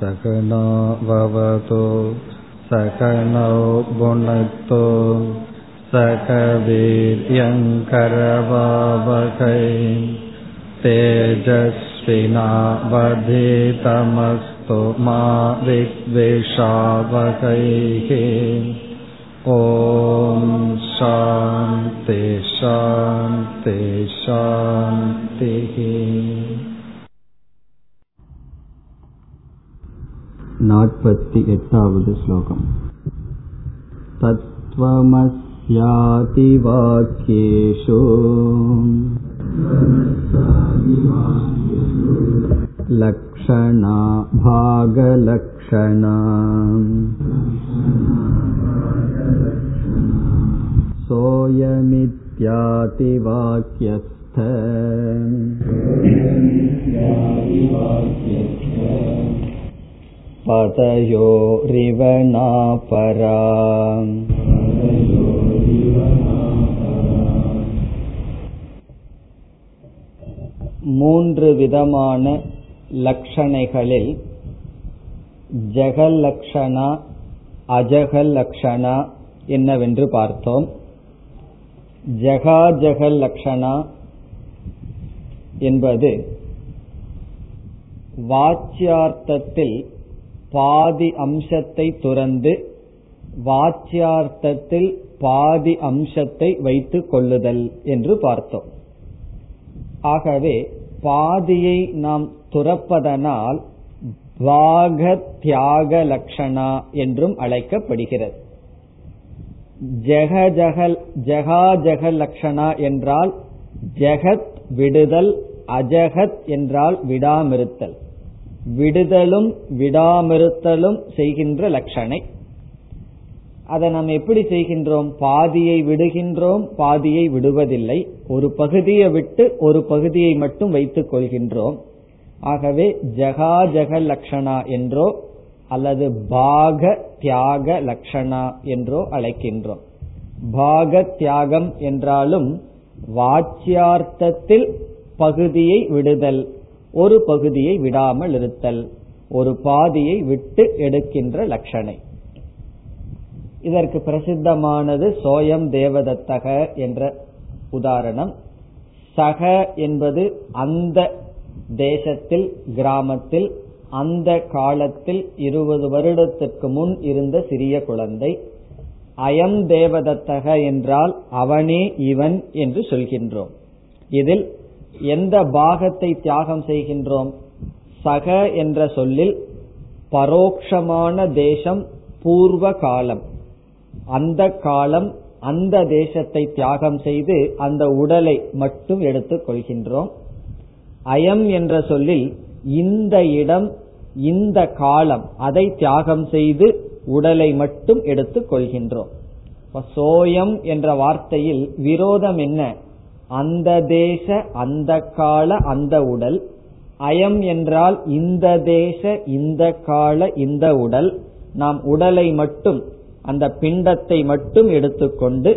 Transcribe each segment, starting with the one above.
सकनो भवतु सकनौ भुनक्तु सकवीर्यङ्करवावकै तेजस्विनावधितमस्तु मा विद्वेषावकैः ॐ शान्ति शान्ति शान्तिः नाट्पत्ति एटावद् श्लोकम् तत्त्वमस्यातिवाक्येषु लक्षणा भागलक्षणा सोऽयमित्यातिवाक्यस्थ पतयोरिवनापरा மூன்று விதமான லக்ஷணைகளில் ஜெகலக்ஷணா அஜகலக்ஷணா என்னவென்று பார்த்தோம் ஜகாஜகல் லக்ஷணா என்பது வாச்சியார்த்தத்தில் பாதி அம்சத்தை துறந்து வாச்சியார்த்தத்தில் பாதி அம்சத்தை வைத்துக் கொள்ளுதல் என்று பார்த்தோம். ஆகவே பாதியை நாம் துறப்பதனால் பாக தியாக லட்சணா என்றும் அழைக்கப்படுகிறது. ஜெகஜகல் ஜெகாஜக லட்சணா என்றால் ஜெகத் விடுதல் அஜகத் என்றால் விடாமிருத்தல். விடுதலும் விடாமிருத்தலும் செய்கின்ற லட்சணை. அதை நாம் எப்படி செய்கின்றோம்? பாதியை விடுகின்றோம் பாதியை விடுவதில்லை. ஒரு பகுதியை விட்டு ஒரு பகுதியை மட்டும் வைத்துக் கொள்கின்றோம். ஆகவே ஜகாஜக லக்ஷணா என்றோ அல்லது பாக தியாக லக்ஷணா என்றோ அழைக்கின்றோம். பாக தியாகம் என்றாலும் வாச்சியார்த்தத்தில் பகுதியை விடுதல் ஒரு பகுதியை விடாமல் இருத்தல் ஒரு பாதியை விட்டு எடுக்கின்ற லட்சணை. இதற்கு பிரசித்தமானது சோயம் தேவதத்தக என்ற உதாரணம். சக என்பது அந்த தேசத்தில் கிராமத்தில் அந்த காலத்தில் இருபது வருடத்திற்கு முன் இருந்த சிறிய குழந்தை. அயம் தேவதத்தக என்றால் அவனே இவன் என்று சொல்கின்றோம். இதில் எந்த பாகத்தை தியாகம் செய்கின்றோம்? சக என்ற சொல்லில் பரோக்ஷமான தேசம் பூர்வ காலம். அந்த காலம் அந்த தேசத்தை தியாகம் செய்து அந்த உடலை மட்டும் எடுத்துக் கொள்கின்றோம். அயம் என்ற சொல்லில் இந்த இடம் இந்த காலம் அதை தியாகம் செய்து உடலை மட்டும் எடுத்துக் கொள்கின்றோம். சோயம் என்ற வார்த்தையில் விரோதம் என்ன? அந்த தேச அந்த கால அந்த உடல். அயம் என்றால் இந்த தேச இந்த கால இந்த உடல். நாம் உடலை மட்டும் அந்த பிண்டத்தை மட்டும் எடுத்துக்கொண்டு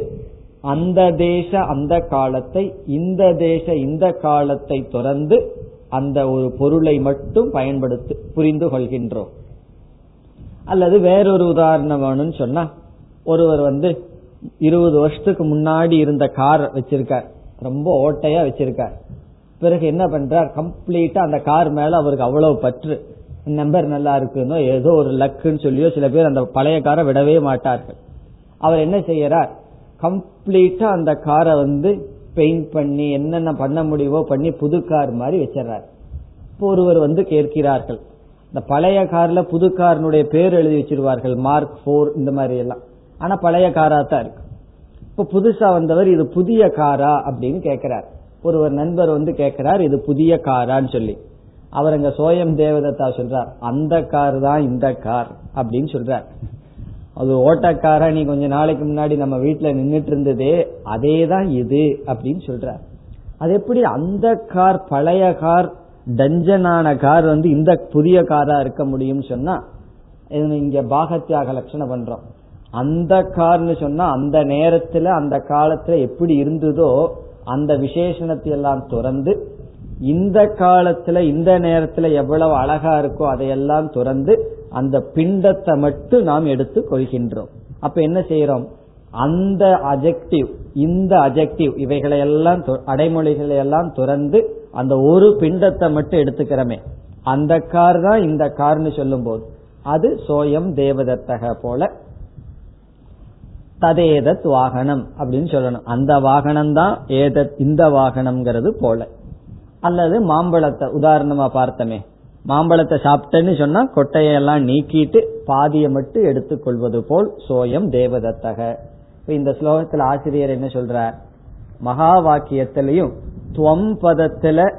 அந்த தேச அந்த காலத்தை இந்த தேச இந்த காலத்தை துறந்து அந்த ஒரு பொருளை மட்டும் பயன்படுத்தி புரிந்து கொள்கின்றோம். அல்லது வேறொரு உதாரணம் வேணும்னு சொன்னா ஒருவர் வந்து இருபது வருஷத்துக்கு முன்னாடி இருந்த கார் வச்சிருக்கார். ரொம்ப ஓட்டையா வச்சிருக்கார். பிறகு என்ன பண்றார்? கம்ப்ளீட்டா அந்த கார் மேல அவருக்கு அவ்வளவு பற்று. நம்பர் நல்லா இருக்குன்னோ ஏதோ ஒரு லக்குன்னு சொல்லியோ சில பேர் அந்த பழைய காரை விடவே மாட்டார்கள். அவர் என்ன செய்யறார்? கம்ப்ளீட்டா அந்த காரை வந்து பெயிண்ட் பண்ணி என்னென்ன பண்ண முடியுமோ பண்ணி புது கார் மாதிரி வச்சிடறார் இப்போ ஒருவர் வந்து கேட்கிறார்கள். இந்த பழைய கார்ல புது காரனுடைய பேர் எழுதி வச்சிருவார்கள். மார்க் போர் இந்த மாதிரி எல்லாம். ஆனா பழைய காரா தான் இருக்கு. இப்ப புதுசா வந்தவர் இது புதிய காரா அப்படின்னு கேட்கிறார் ஒருவர் நண்பர் வந்து கேட்கிறார் இது புதிய காரான்னு சொல்லி. அவர் அங்க சோயம் தேவதத்தா சொல்றார் அந்த கார் தான் இந்த கார் அப்படின்னு சொல்றார். அது ஓட்டக்காரா நீ கொஞ்ச நாளைக்கு முன்னாடி நம்ம வீட்டுல நின்றுட்டு இருந்ததே அதே தான் இது அப்படின்னு சொல்றார். அது எப்படி? அந்த கார் பழைய கார் டஞ்சனான கார் வந்து இந்த புதிய காரா இருக்க முடியும்னு சொன்னா இங்க பாகத்தியாக லட்சணம் பண்றோம். அந்த கார்னு சொன்னா அந்த நேரத்துல அந்த காலத்துல எப்படி இருந்ததோ அந்த விசேஷணத்தை எல்லாம் துறந்து இந்த காலத்துல இந்த நேரத்துல எவ்வளவு அழகா இருக்கோ அதையெல்லாம் துறந்து அந்த பிண்டத்தை மட்டும் நாம் எடுத்து கொள்கின்றோம். அப்ப என்ன செய்யறோம்? அந்த அஜெக்டிவ் இந்த அஜெக்டிவ் இவைகளை எல்லாம் அடைமொழிகளை எல்லாம் துறந்து அந்த ஒரு பிண்டத்தை மட்டும் எடுத்துக்கிறோமே. அந்த கார் தான் இந்த கார்னு சொல்லும் போது அது சோயம் தேவதத்தக போல ததேதத் வாகனம் அப்படின்னு சொல்லணும். அந்த வாகனம் தான் ஏதத் இந்த வாகனம்ங்கிறது போல. அல்லது மாம்பழத்தை உதாரணமா பார்த்தமே. மாம்பழத்தை சாப்பிட்டேன்னு சொன்னா கொட்டையெல்லாம் நீக்கிட்டு பாதியை மட்டும் எடுத்துக்கொள்வது போல் சோயம் தேவதத்தக. இந்த ஸ்லோகத்தில் ஆசிரியர் என்ன சொல்றார்? மகா வாக்கியத்திலையும் துவம் பதத்துல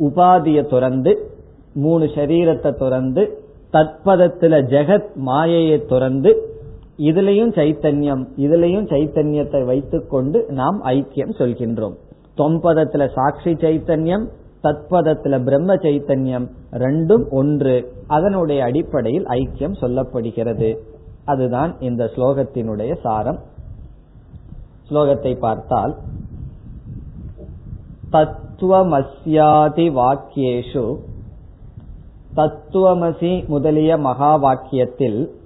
உபாதிய துறந்து மூணு சரீரத்தை துறந்து தத்பதத்துல ஜெகத் மாயையை துறந்து இதுலயும் சைத்தன்யம் இதுலயும் சைத்தன்யத்தை வைத்துக் கொண்டு நாம் ஐக்கியம் சொல்கின்றோம். தொம்பதத்துல சாட்சி சைத்தன்யம் தத்பதத்துல பிரம்ம சைத்தன்யம் ரெண்டும் ஒன்று. அதனுடைய அடிப்படையில் ஐக்கியம் சொல்லப்படுகிறது. அதுதான் இந்த ஸ்லோகத்தினுடைய சாரம். ஸ்லோகத்தை பார்த்தால் தத்துவமஸ்யாதி வாக்கியேஷு தத்துவமசி முதலிய மகா வாக்கியத்தில்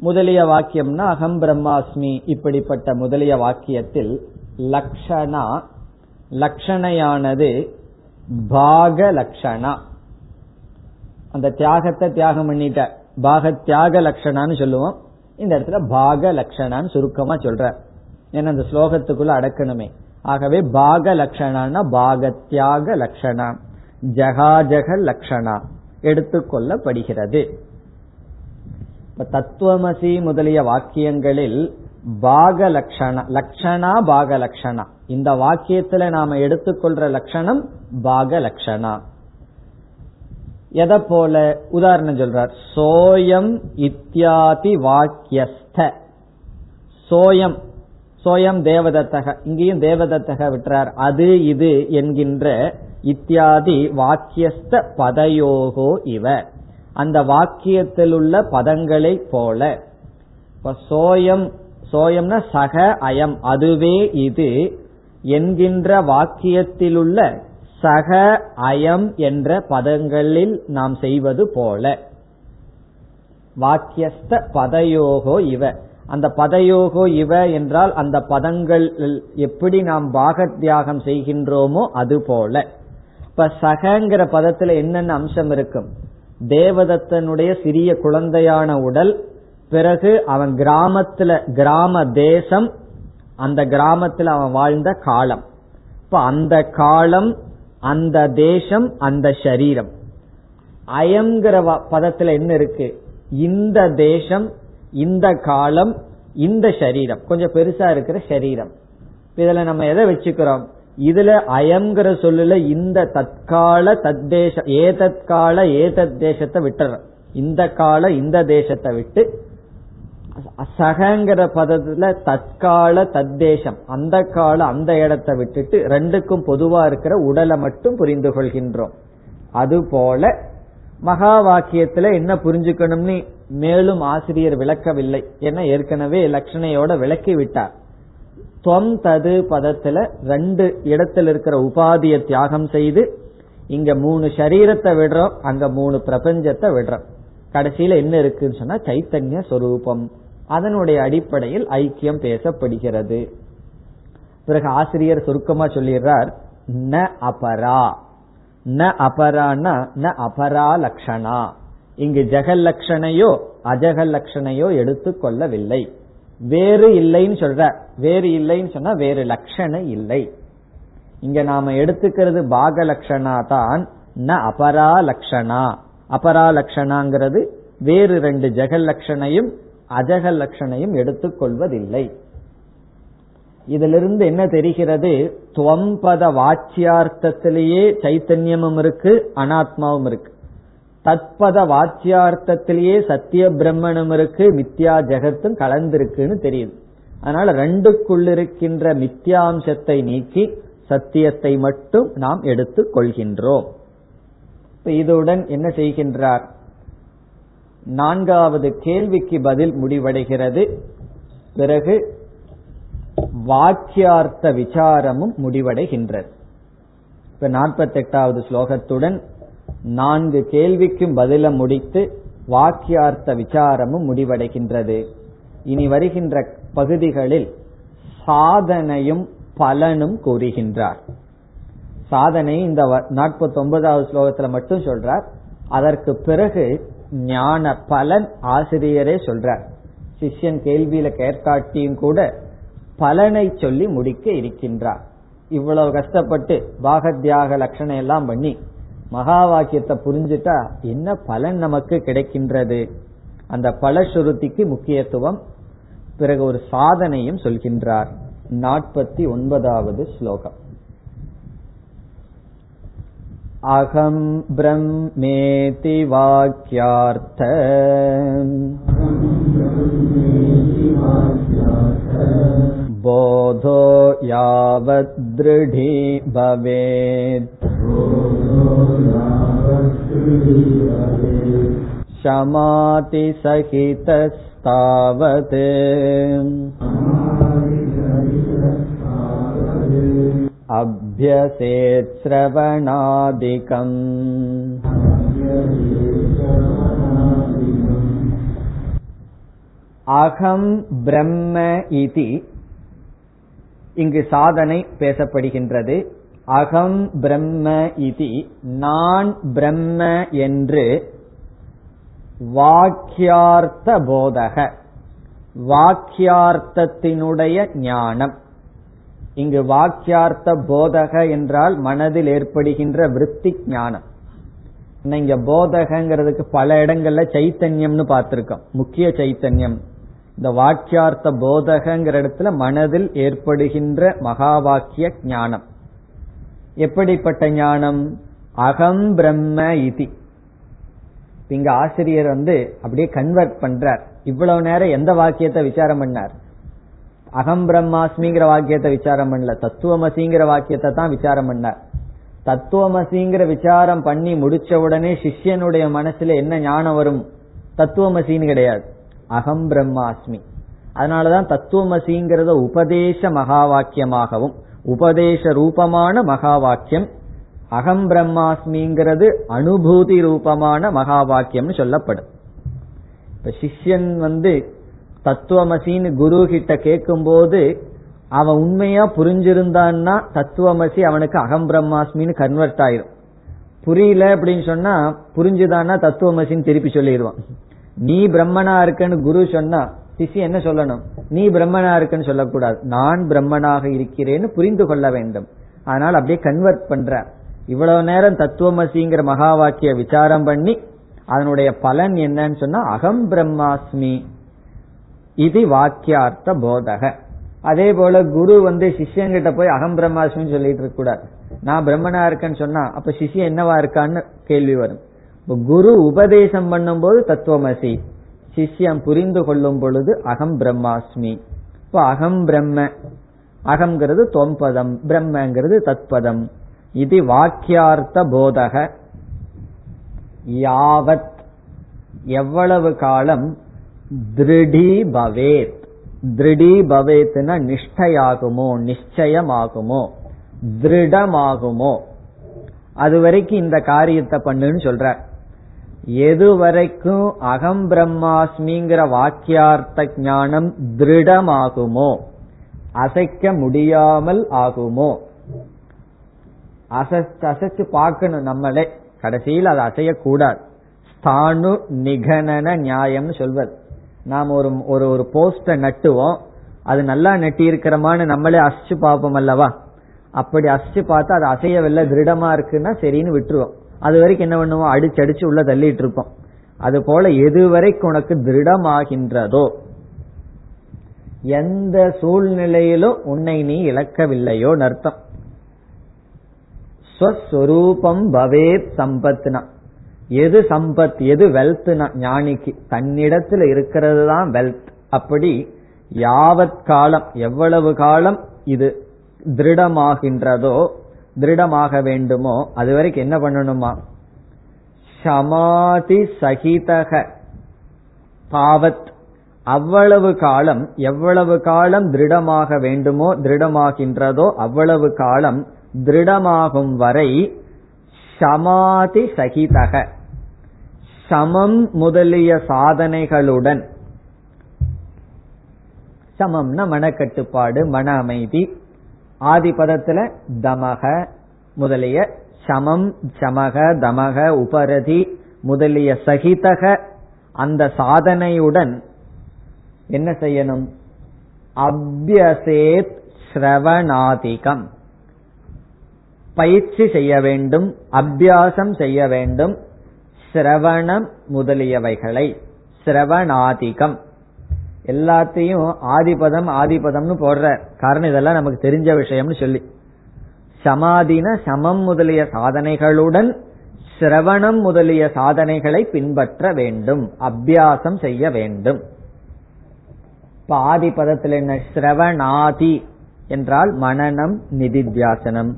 முதலிய வாக்கியம்னா அகம் பிரம்மாஸ்மி இப்படிப்பட்ட முதலிய வாக்கியத்தில் லக்ஷணா லக்ஷணையானது பாக லக்ஷணா அந்த தியாகத்தை தியாகம் பண்ணிட்ட பாக தியாக லட்சணான்னு சொல்லுவோம். இந்த இடத்துல பாக லட்சணான்னு சுருக்கமா சொல்ற. ஏன்னா அந்த ஸ்லோகத்துக்குள்ள அடக்கணுமே. ஆகவே பாக லட்சணான்னா பாக தியாக லட்சணா ஜகாஜக லட்சணா எடுத்துக்கொள்ளப்படுகிறது. தத்துவமசி முதலிய வாக்கியங்களில் பாக லட்சண லட்சணா பாக லட்சணா இந்த வாக்கியத்துல நாம எடுத்துக்கொள்ற லட்சணம் பாக லட்சணா எதை போல? உதாரணம் சொல்றார். சோயம் இத்தியாதி வாக்கியஸ்த. சோயம் சோயம் தேவதத்தக. இங்கேயும் தேவதத்தக விட்டுறார். அது இது என்கின்ற இத்தியாதி வாக்கியஸ்த பதயோகோ இவ. அந்த வாக்கியத்தில் உள்ள பதங்களை போல. இப்ப சோயம் சோயம்னா சக அயம் அதுவே இது என்கின்ற வாக்கியத்திலுள்ள சக அயம் என்ற பதங்களில் நாம் செய்வது போல. வாக்கியஸ்த பதயோகோ இவ. அந்த பதயோகோ இவ என்றால் அந்த பதங்கள் எப்படி நாம் பாக தியாகம் செய்கின்றோமோ அது போல. இப்ப சகங்கிற பதத்துல என்னென்ன அம்சம் இருக்கும்? தேவதத்தனுடைய சிறிய குழந்தையான உடல் பிறகு அவன் கிராமத்துல கிராம தேசம் அந்த கிராமத்தில் அவன் வாழ்ந்த காலம். இப்ப அந்த காலம் அந்த தேசம் அந்த சரீரம். அயங்கிற பதத்துல என்ன இருக்கு? இந்த தேசம் இந்த காலம் இந்த சரீரம். கொஞ்சம் பெருசா இருக்கிற சரீரம். இதுல நம்ம எதை வச்சுக்கிறோம்? இதுல அயங்கிற சொல்லுல இந்த தற்கால தத்தேச ஏதற்கால ஏதத் தேசத்தை விட்டுறோம் இந்த கால இந்த தேசத்தை விட்டு சகங்கிற பதத்துல தற்கால தத்தேசம் அந்த கால அந்த இடத்தை விட்டுட்டு ரெண்டுக்கும் பொதுவா இருக்கிற உடலை மட்டும் புரிந்து கொள்கின்றோம். அதுபோல மகா வாக்கியத்துல என்ன புரிஞ்சுக்கணும்னு மேலும் ஆசிரியர் விளக்கவில்லை. ஏன்னா ஏற்கனவே லட்சணையோட விளக்கி விட்டார். துவம் தது பதத்துல ரெண்டு இடத்துல இருக்கிற உபாதிய தியாகம் செய்து இங்க மூணு சரீரத்தை விடுறோம் அங்க மூணு பிரபஞ்சத்தை விடுறோம். கடைசியில என்ன இருக்குன்னு சொன்னா சைத்தன்ய சொரூபம். அதனுடைய அடிப்படையில் ஐக்கியம் பேசப்படுகிறது. பிறகு ஆசிரியர் சுருக்கமா சொல்லிடுறார் ந அபரா. ந அபரானா ந அபரா லக்ஷணா. இங்கு ஜெகலக்ஷணையோ லட்சணையோ லட்சணையோ எடுத்துக்கொள்ளவில்லை. வேறு இல்லைன்னு சொல்ற. வேறு இல்லைன்னு சொன்னா வேறு லட்சணை இல்லை. இங்க நாம எடுத்துக்கிறது பாக லட்சணா தான். ந அபரா லட்சணா. அபரா லட்சணாங்கிறது வேறு ரெண்டு ஜெகல் லட்சணையும் அஜக லட்சணையும் எடுத்துக்கொள்வதில்லை இதிலிருந்து என்ன தெரிகிறது? துவம்பத வாச்சியார்த்தத்திலேயே சைத்தன்யமும் இருக்கு அனாத்மாவும் இருக்கு. தத்பத வாச்சியார்த்தத்திலேயே சத்திய பிரம்மனும் இருக்கு மித்யா ஜெகத்தும் கலந்திருக்குன்னு தெரியுது. அதனால ரெண்டுக்குள்ளிருக்கின்ற மித்யாம்சத்தை நீக்கி சத்தியத்தை மட்டும் நாம் எடுத்துக் கொள்கின்றோம். இதுடன் என்ன செய்கின்றார்? நான்காவது கேள்விக்கு பதில் முடிவடைகிறது. பிறகு வாக்கியார்த்த விசாரமும் முடிவடைகின்றது. இப்ப நாற்பத்தி எட்டாவது ஸ்லோகத்துடன் நான்கு கேள்விக்கும் பதில முடித்து வாக்கியார்த்த விசாரமும் முடிவடைகின்றது. இனி வருகின்ற பகுதிகளில் சாதனையும் பலனும் கூறுகின்றார். சாதனை இந்த நாற்பத்தி ஒன்பதாவது ஸ்லோகத்துல மட்டும் சொல்றார். அதற்கு பிறகு ஞான பலன் ஆசிரியரே சொல்றார். சிஷ்யன் கேள்வியில கேட்காட்டியும் கூட பலனை சொல்லி முடிக்க இருக்கின்றார். இவ்வளவு கஷ்டப்பட்டு பாகத்யாக லட்சணம் எல்லாம் பண்ணி மகா வாக்கியத்தை புரிஞ்சுட்டா என்ன பலன் நமக்கு கிடைக்கின்றது அந்த பலசுருதிக்கு முக்கியத்துவம் பிறகு ஒரு சாதனையும் சொல்கின்றார் நாற்பத்தி ஒன்பதாவது ஸ்லோகம் अहं ब्रह्मेति वाक्यार्थ बोधो यावद्दृढी भवेत् शमातिसहितस्तावत् अभ्यसेत्श्रवणादिकम् अहं ब्रह्म इति இங்கு சாதனை பேசப்படுகின்றது. அகம் பிரம்ம இதி நான் பிரம்ம என்று வாக்கியார்த்த போதக வாக்கியார்த்தத்தினுடைய ஞானம். இங்கு வாக்கியார்த்த போதக என்றால் மனதில் ஏற்படுகின்ற விற்பி ஞானம். இங்க போதகங்கிறதுக்கு பல இடங்கள்ல சைத்தன்யம்னு பார்த்திருக்கோம். முக்கிய சைத்தன்யம். இந்த வாக்கியார்த்த போதகங்கிற இடத்துல மனதில் ஏற்படுகின்ற மகா வாக்கிய ஞானம். எப்படிப்பட்ட ஞானம்? அகம் பிரம்ம இதி. இங்க ஆசிரியர் வந்து அப்படியே கன்வெர்ட் பண்றார். இவ்வளவு நேரம் எந்த வாக்கியத்தை விசாரம் பண்ணார்? அகம் பிரம்மாஸ்மிங்கிற வாக்கியத்தை விசாரம் பண்ணல. தத்துவமசிங்கிற வாக்கியத்தை தான் விசாரம் பண்ணார். தத்துவமசிங்கிற விசாரம் பண்ணி முடிச்ச உடனே சிஷ்யனுடைய மனசுல என்ன ஞானம் வரும்? தத்துவமசின்னு கிடையாது. அகம் பிரம்மாஸ்மி. அதனாலதான் தத்துவமசிங்கிறத உபதேச மகா வாக்கியமாகவும் உபதேச ரூபமான மகா வாக்கியம் அகம் பிரம்மாஸ்மிங்கிறது அனுபூதி ரூபமான மகா வாக்கியம்னு சொல்லப்படும். இப்ப சிஷ்யன் வந்து தத்துவமசின்னு குரு கிட்ட கேட்கும் போது அவன் உண்மையா புரிஞ்சிருந்தான்னா தத்துவமசி அவனுக்கு அகம் பிரம்மாஸ்மின்னு கன்வெர்ட் ஆயிரும். புரியல அப்படின்னு சொன்னா புரிஞ்சுதான்னா தத்துவமசின்னு திருப்பி சொல்லிடுவான். நீ பிரம்மனா இருக்கன்னு குரு சொன்னா சிஷி என்ன சொல்லணும்? நீ பிரம்மனா இருக்குன்னு சொல்லக்கூடாது. நான் பிரம்மனாக இருக்கிறேன்னு புரிந்து கொள்ள வேண்டும். அதனால் அப்படியே கன்வெர்ட் பண்ற. இவ்வளவு நேரம் தத்துவமசிங்கிற மகா வாக்கிய விசாரம் பண்ணி அதனுடைய பலன் என்னன்னு சொன்னா அகம் பிரம்மாஸ்மி. இது வாக்கியார்த்த போதக. அதே போல குரு வந்து சிஷ்யங்கிட்ட போய் அகம் பிரம்மாஸ்மின்னு சொல்லிட்டு இருக்க கூடாது நான் பிரம்மனா இருக்கேன்னு சொன்னா அப்ப சிஷ்யன் என்னவா இருக்கான்னு கேள்வி வரும். குரு உபதேசம் பண்ணும்போது தத்துவமசி. சிஷ்யம் புரிந்து கொள்ளும் பொழுது அகம் பிரம்மாஸ்மி. இப்போ அகம் பிரம்ம. அகம்ங்கிறது தொம்பதம் பிரம்மங்கிறது தத்பதம். இது வாக்கியார்த்த போதக. யாவத். எவ்வளவு காலம் திருடி பவேத் திருடி பவேத்னா நிஷ்டையாகுமோ நிச்சயமாகுமோ திருடமாகுமோ. அது வரைக்கும் இந்த காரியத்தை பண்ணுன்னு சொல்ற. எது வரைக்கும் அகம் பிரம்மாஸ்மிங்கிற வாக்கியார்த்த ஞானம் திருடமாகுமோ? அசைக்க முடியாமல் ஆகுமோ? அசைச்சு அசைச்சு பார்க்கணும் நம்மளே. கடைசியில் அதை அசையக்கூடாது. ஸ்தானு நிகனன நியாயம்னு சொல்வது. நாம் ஒரு ஒரு ஒரு போஸ்டை நட்டுவோம். அது நல்லா நட்டி இருக்கிறமான்னு நம்மளே அசிச்சு பார்ப்போம் அல்லவா? அப்படி அசிச்சு பார்த்தா அது அசையவில்லை திருடமா இருக்குன்னா சரின்னு விட்டுருவோம். அது வரைக்கும் என்ன பண்ணுவோம்? அடிச்சு அடிச்சு உள்ள தள்ளிட்டு இருப்போம். அது போல எதுவரை உனக்கு திருடமாகின்றதோ எந்த சூழ்நிலையிலும் உன்னை நீ இழக்கவில்லையோ அர்த்தம் ஸ்வஸ்வரூபம் பவேத் சம்பத்னா. எது சம்பத் எது வெல்த்னா? ஞானிக்கு தன்னிடத்துல இருக்கிறது தான் வெல்த். அப்படி யாவத் காலம் எவ்வளவு காலம் இது திருடமாகின்றதோ திருடமாக வேண்டுமோ அது வரைக்கும் என்ன பண்ணணுமா? சமாதி சகிதக. பாவத். அவ்வளவு காலம் எவ்வளவு காலம் திருடமாக வேண்டுமோ திருடமாகின்றதோ அவ்வளவு காலம் திருடமாகும் வரை சமாதி சகிதக. சமம் முதலிய சாதனைகளுடன். சமம்னா மனக்கட்டுப்பாடு மன அமைதி. ஆதி பதத்துல தமக முதலிய சமம் சமக தமக உபரதி முதலிய சகிதக அந்த சாதனையுடன் என்ன செய்யணும்? அபியசேத் ஸ்ரவணாதிகம். பயிற்சி செய்ய வேண்டும் அபியாசம் செய்ய வேண்டும் சிரவணம் முதலியவைகளை சிரவணாதிகம் எல்லாத்தையும் ஆதிபதம் ஆதிபதம்னு போடுற. காரணம் இதெல்லாம் நமக்கு தெரிஞ்ச விஷயம்னு சொல்லி. சமாதின சமம் முதலிய சாதனைகளுடன் சிரவணம் முதலிய சாதனைகளை பின்பற்ற வேண்டும். அபியாசம் செய்ய வேண்டும். இப்ப ஆதி பதத்தில் என்ன? சிரவணாதி என்றால் மனநம் நிதித்தியாசனம்.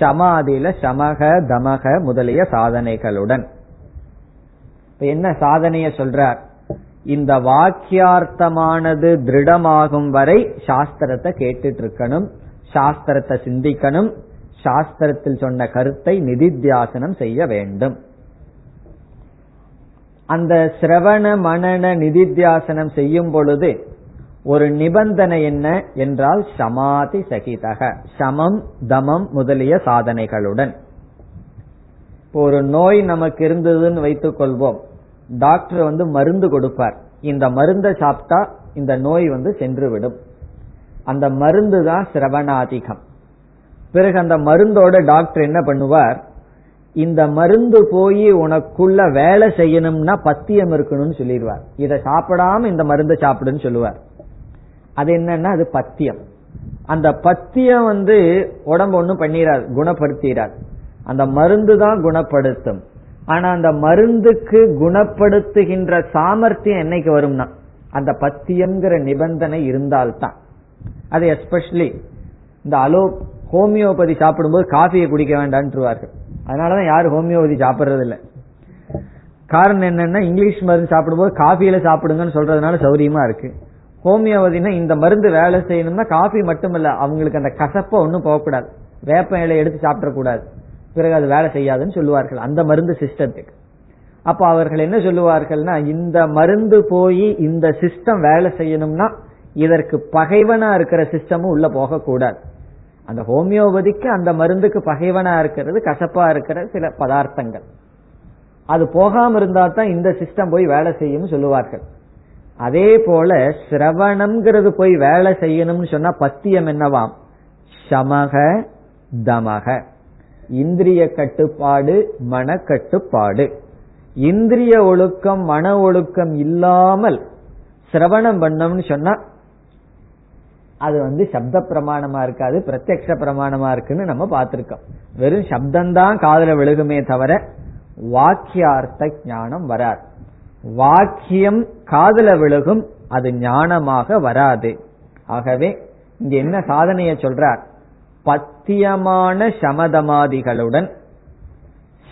சமாதியில சமக தமக முதலிய சாதனைகளுடன். என்ன சாதனைய சொல்றார்? இந்த வாக்கியார்த்தமானது திருடமாகும் வரை சாஸ்திரத்தை கேட்டுட்டு இருக்கணும் சாஸ்திரத்தை சிந்திக்கணும் சாஸ்திரத்தில் சொன்ன கருத்தை நிதித்தியாசனம் செய்ய வேண்டும். அந்த சிரவண மனன நிதித்தியாசனம் செய்யும் பொழுது ஒரு நிபந்தனை என்ன என்றால் சமாதி சகிதக சமம் தமம் முதலிய சாதனைகளுடன். இப்போ ஒரு நோய் நமக்கு இருந்ததுன்னு வைத்துக் கொள்வோம் டாக்டர் வந்து மருந்து கொடுப்பார். இந்த மருந்தை சாப்பிட்டா இந்த நோய் வந்து சென்று விடும் அந்த மருந்து தான் சிரவணாதிகம். பிறகு அந்த மருந்தோட டாக்டர் என்ன பண்ணுவார்? இந்த மருந்து போய் உனக்குள்ள வேலை செய்யணும்னா பத்தியம் இருக்கணும்னு சொல்லிடுவார். இதை சாப்பிடாம இந்த மருந்தை சாப்பிடுன்னு சொல்லுவார். அது என்னன்னா அது பத்தியம். அந்த பத்தியம் வந்து உடம்பு ஒன்றும் பண்ணிடாது குணப்படுத்திடாது அந்த மருந்து தான் குணப்படுத்தும். ஆனா அந்த மருந்துக்கு குணப்படுத்துகின்ற சாமர்த்தியம் என்னைக்கு வரும்னா அந்த பத்தியம்ங்கிற நிபந்தனை இருந்தால்தான். அது எஸ்பெஷலி இந்த அலோ ஹோமியோபதி சாப்பிடும்போது காஃபியை குடிக்க வேண்டான்ட்டுருவார்கள் அதனாலதான் யாரும் ஹோமியோபதி சாப்பிடுறது இல்லை காரணம் என்னன்னா இங்கிலீஷ் மருந்து சாப்பிடும்போது காஃபியில சாப்பிடுங்கன்னு சொல்றதுனால சௌரியமா இருக்கு. ஹோமியோபதினா இந்த மருந்து வேலை செய்யணும்னா காஃபி மட்டும் இல்ல அவங்களுக்கு அந்த கசப்ப ஒன்னும் போகக்கூடாது. வேப்ப இலையை எடுத்து சாப்பிடக்கூடாது. பிறகு அது வேலை செய்யாதுன்னு சொல்லுவார்கள். அந்த மருந்து சிஸ்டத்துக்கு அப்ப அவர்கள் என்ன சொல்லுவார்கள்னா இந்த மருந்து போய் இந்த சிஸ்டம் வேலை செய்யணும்னா இதற்கு பகைவனா இருக்கிற சிஸ்டமும் உள்ள போகக்கூடாது. அந்த ஹோமியோபதிக்கு அந்த மருந்துக்கு பகைவனா இருக்கிறது கசப்பா இருக்கிற சில பதார்த்தங்கள். அது போகாம இருந்தா தான் இந்த சிஸ்டம் போய் வேலை செய்யும் சொல்லுவார்கள். அதே போல சிரவணம்ங்கிறது போய் வேலை செய்யணும்னு சொன்னா பத்தியம் என்னவாம்? சமக தமக. இந்திரிய கட்டுப்பாடு மன கட்டுப்பாடு. இந்திரிய ஒழுக்கம் மன ஒழுக்கம் இல்லாமல் சிரவணம் பண்ணோம்னு சொன்னா அது வந்து சப்த பிரமாணமா இருக்காது பிரத்யக்ஷ பிரமாணமா இருக்குன்னு நம்ம பார்த்திருக்கோம். வெறும் சப்தம்தான் காதல விழுகுமே தவிர வாக்கியார்த்த ஞானம் வராது. வாக்கியம் காதல விழுகும் அது ஞானமாக வராது. ஆகவே இங்க என்ன சாதனைய சொல்றார்? பத்தியமான சமதமாதிகளுடன்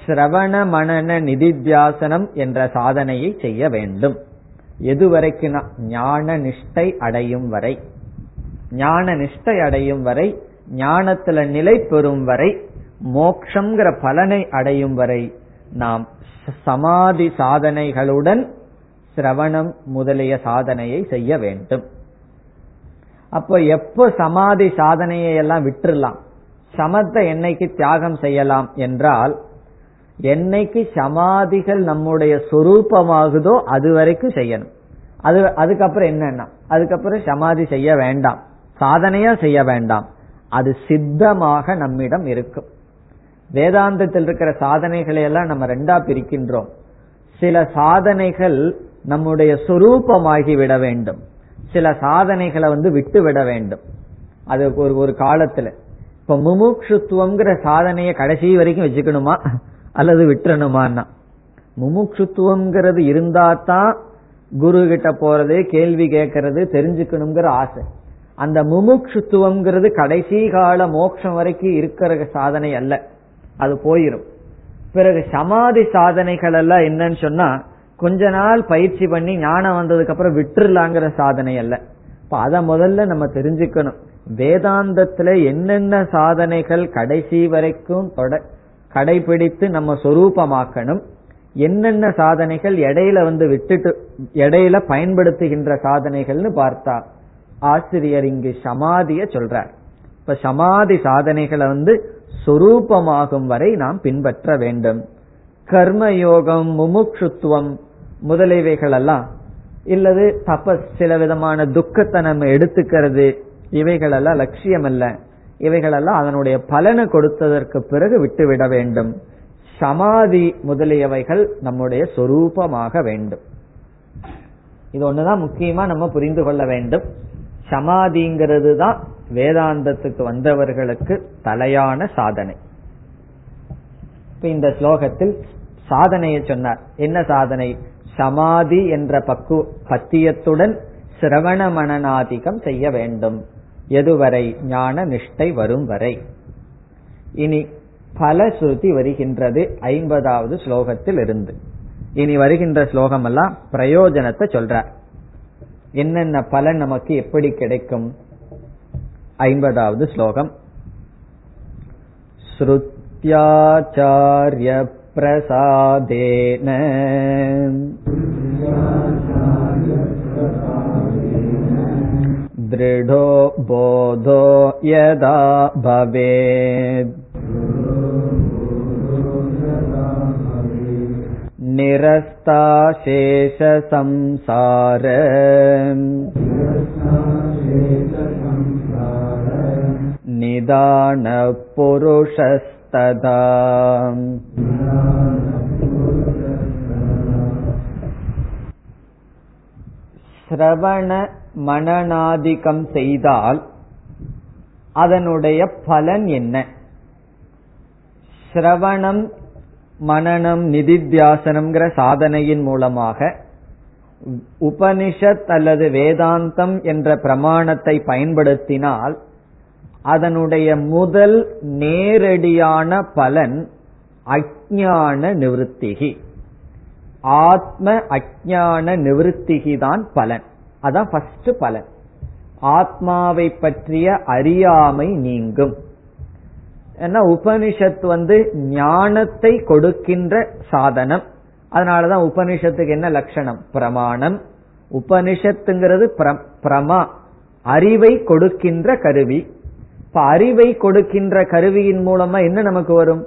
சிரவண மனன நிதித்தியாசனம் என்ற சாதனையை செய்ய வேண்டும். எதுவரைக்குனா ஞான நிஷ்டை அடையும் வரை ஞான நிஷ்டை அடையும் வரை ஞானத்துல நிலை பெறும் வரை மோக்ஷங்கிற பலனை அடையும் வரை நாம் சமாதி சாதனைகளுடன் சிரவணம் முதலிய சாதனையை செய்ய வேண்டும். அப்ப எப்ப சமாதி சாதனையை எல்லாம் விட்டுறலாம்? சமத்தை என்னைக்கு தியாகம் செய்யலாம் என்றால் என்னைக்கு சமாதிகள் நம்முடைய சொரூபமாகுதோ அது வரைக்கும் செய்யணும். அது அதுக்கப்புறம் என்னன்னா அதுக்கப்புறம் சமாதி செய்ய வேண்டாம். சாதனையா செய்ய வேண்டாம். அது சித்தமாக நம்மிடம் இருக்கும். வேதாந்தத்தில் இருக்கிற சாதனைகளை எல்லாம் நம்ம ரெண்டா பிரிக்கின்றோம். சில சாதனைகள் நம்முடைய சொரூபமாகி விட வேண்டும். சில சாதனைகளை வந்து விட்டு விட வேண்டும். அது ஒரு ஒரு காலத்துல. இப்ப முமுட்சுத்துவம்ங்கிற சாதனையை கடைசி வரைக்கும் வச்சுக்கணுமா? அல்லது விட்டுறணுமான்னா? முமுட்சுத்துவம்ங்கிறது இருந்தா தான் குரு கிட்ட போறது கேள்வி கேட்கறது தெரிஞ்சுக்கணுங்கிற ஆசை. அந்த முமுட்சுத்துவம்ங்கிறது கடைசி கால மோட்சம் வரைக்கும் இருக்கிற சாதனை அல்ல. அது போயிரும். பிறகு சமாதி சாதனைகள் எல்லாம் என்னன்னு சொன்னா கொஞ்ச நாள் பயிற்சி பண்ணி ஞானம் வந்ததுக்கு அப்புறம் விட்டுறலாங்கிற சாதனை அல்ல. இப்ப அதை முதல்ல நம்ம தெரிஞ்சுக்கணும். வேதாந்தத்துல என்னென்ன சாதனைகள் கடைசி வரைக்கும் கடைபிடித்து நம்ம சொரூபமாக்கணும். என்னென்ன சாதனைகள் இடையில வந்து விட்டுட்டு இடையில பயன்படுத்துகின்ற சாதனைகள்னு பார்த்தா ஆசிரியர் இங்கு சமாதிய சொல்றார். இப்ப சமாதி சாதனைகளை வந்து சொரூபமாகும் வரை நாம் பின்பற்ற வேண்டும். கர்மயோகம் முமுட்சுத்துவம் முதலியவைகள் எல்லாம் இல்லது தபஸ் சில விதமான துக்கத்தை நம்ம எடுத்துக்கிறது இவைகளெல்லாம் லட்சியம் அல்ல இவைகளெல்லாம் அதனுடைய பலனை கொடுத்ததற்கு பிறகு விட்டுவிட வேண்டும். சமாதி முதலியவைகள் நம்முடைய சொரூபமாக வேண்டும். இது ஒண்ணுதான் முக்கியமா நம்ம புரிந்து கொள்ள வேண்டும். சமாதிங்கிறது தான் வேதாந்தத்துக்கு வந்தவர்களுக்கு தலையான சாதனை. இப்ப இந்த ஸ்லோகத்தில் சாதனையை சொன்னார். என்ன சாதனை? சமாதி என்ற பக்கு பத்தியத்துடன் சிரவண மனநாதிகம் செய்ய வேண்டும். எதுவரை ஞான நிஷ்டை வரும் வரை. இனி பல ஸ்ருதி வருகின்றது ஐம்பதாவது ஸ்லோகத்தில் இருந்து இனி வருகின்ற ஸ்லோகம் எல்லாம் பிரயோஜனத்தை சொல்றார் என்னென்ன பலன் நமக்கு எப்படி கிடைக்கும்? ஐம்பதாவது ஸ்லோகம். ஸ்ருத்யாச்சாரிய प्रसादेन दृढो बोधो यदा भवेत् निरस्ताशेषसंसार निदानपुरुषस् ததா சிரவண செய்தால் அதனுடைய பலன் என்ன? சிரவணம் மனநம் நிதித்தியாசனம்ங்கிற சாதனையின் மூலமாக உபனிஷத் அல்லது வேதாந்தம் என்ற பிரமாணத்தை பயன்படுத்தினால் அதனுடைய முதல் நேரடியான பலன் அஜான நிவத்திகி ஆத்ம அஜான நிவத்திகி தான் பலன். அதான் ஃபர்ஸ்ட் பலன். ஆத்மாவை பற்றிய அறியாமை நீங்கும். ஏன்னா உபனிஷத் வந்து ஞானத்தை கொடுக்கின்ற சாதனம். அதனாலதான் உபனிஷத்துக்கு என்ன லட்சணம்? பிரமாணம். உபனிஷத்துங்கிறது பிரமா. அறிவை கொடுக்கின்ற கருவி. இப்ப அறிவை கொடுக்கின்ற கருவியின் மூலமா என்ன நமக்கு வரும்?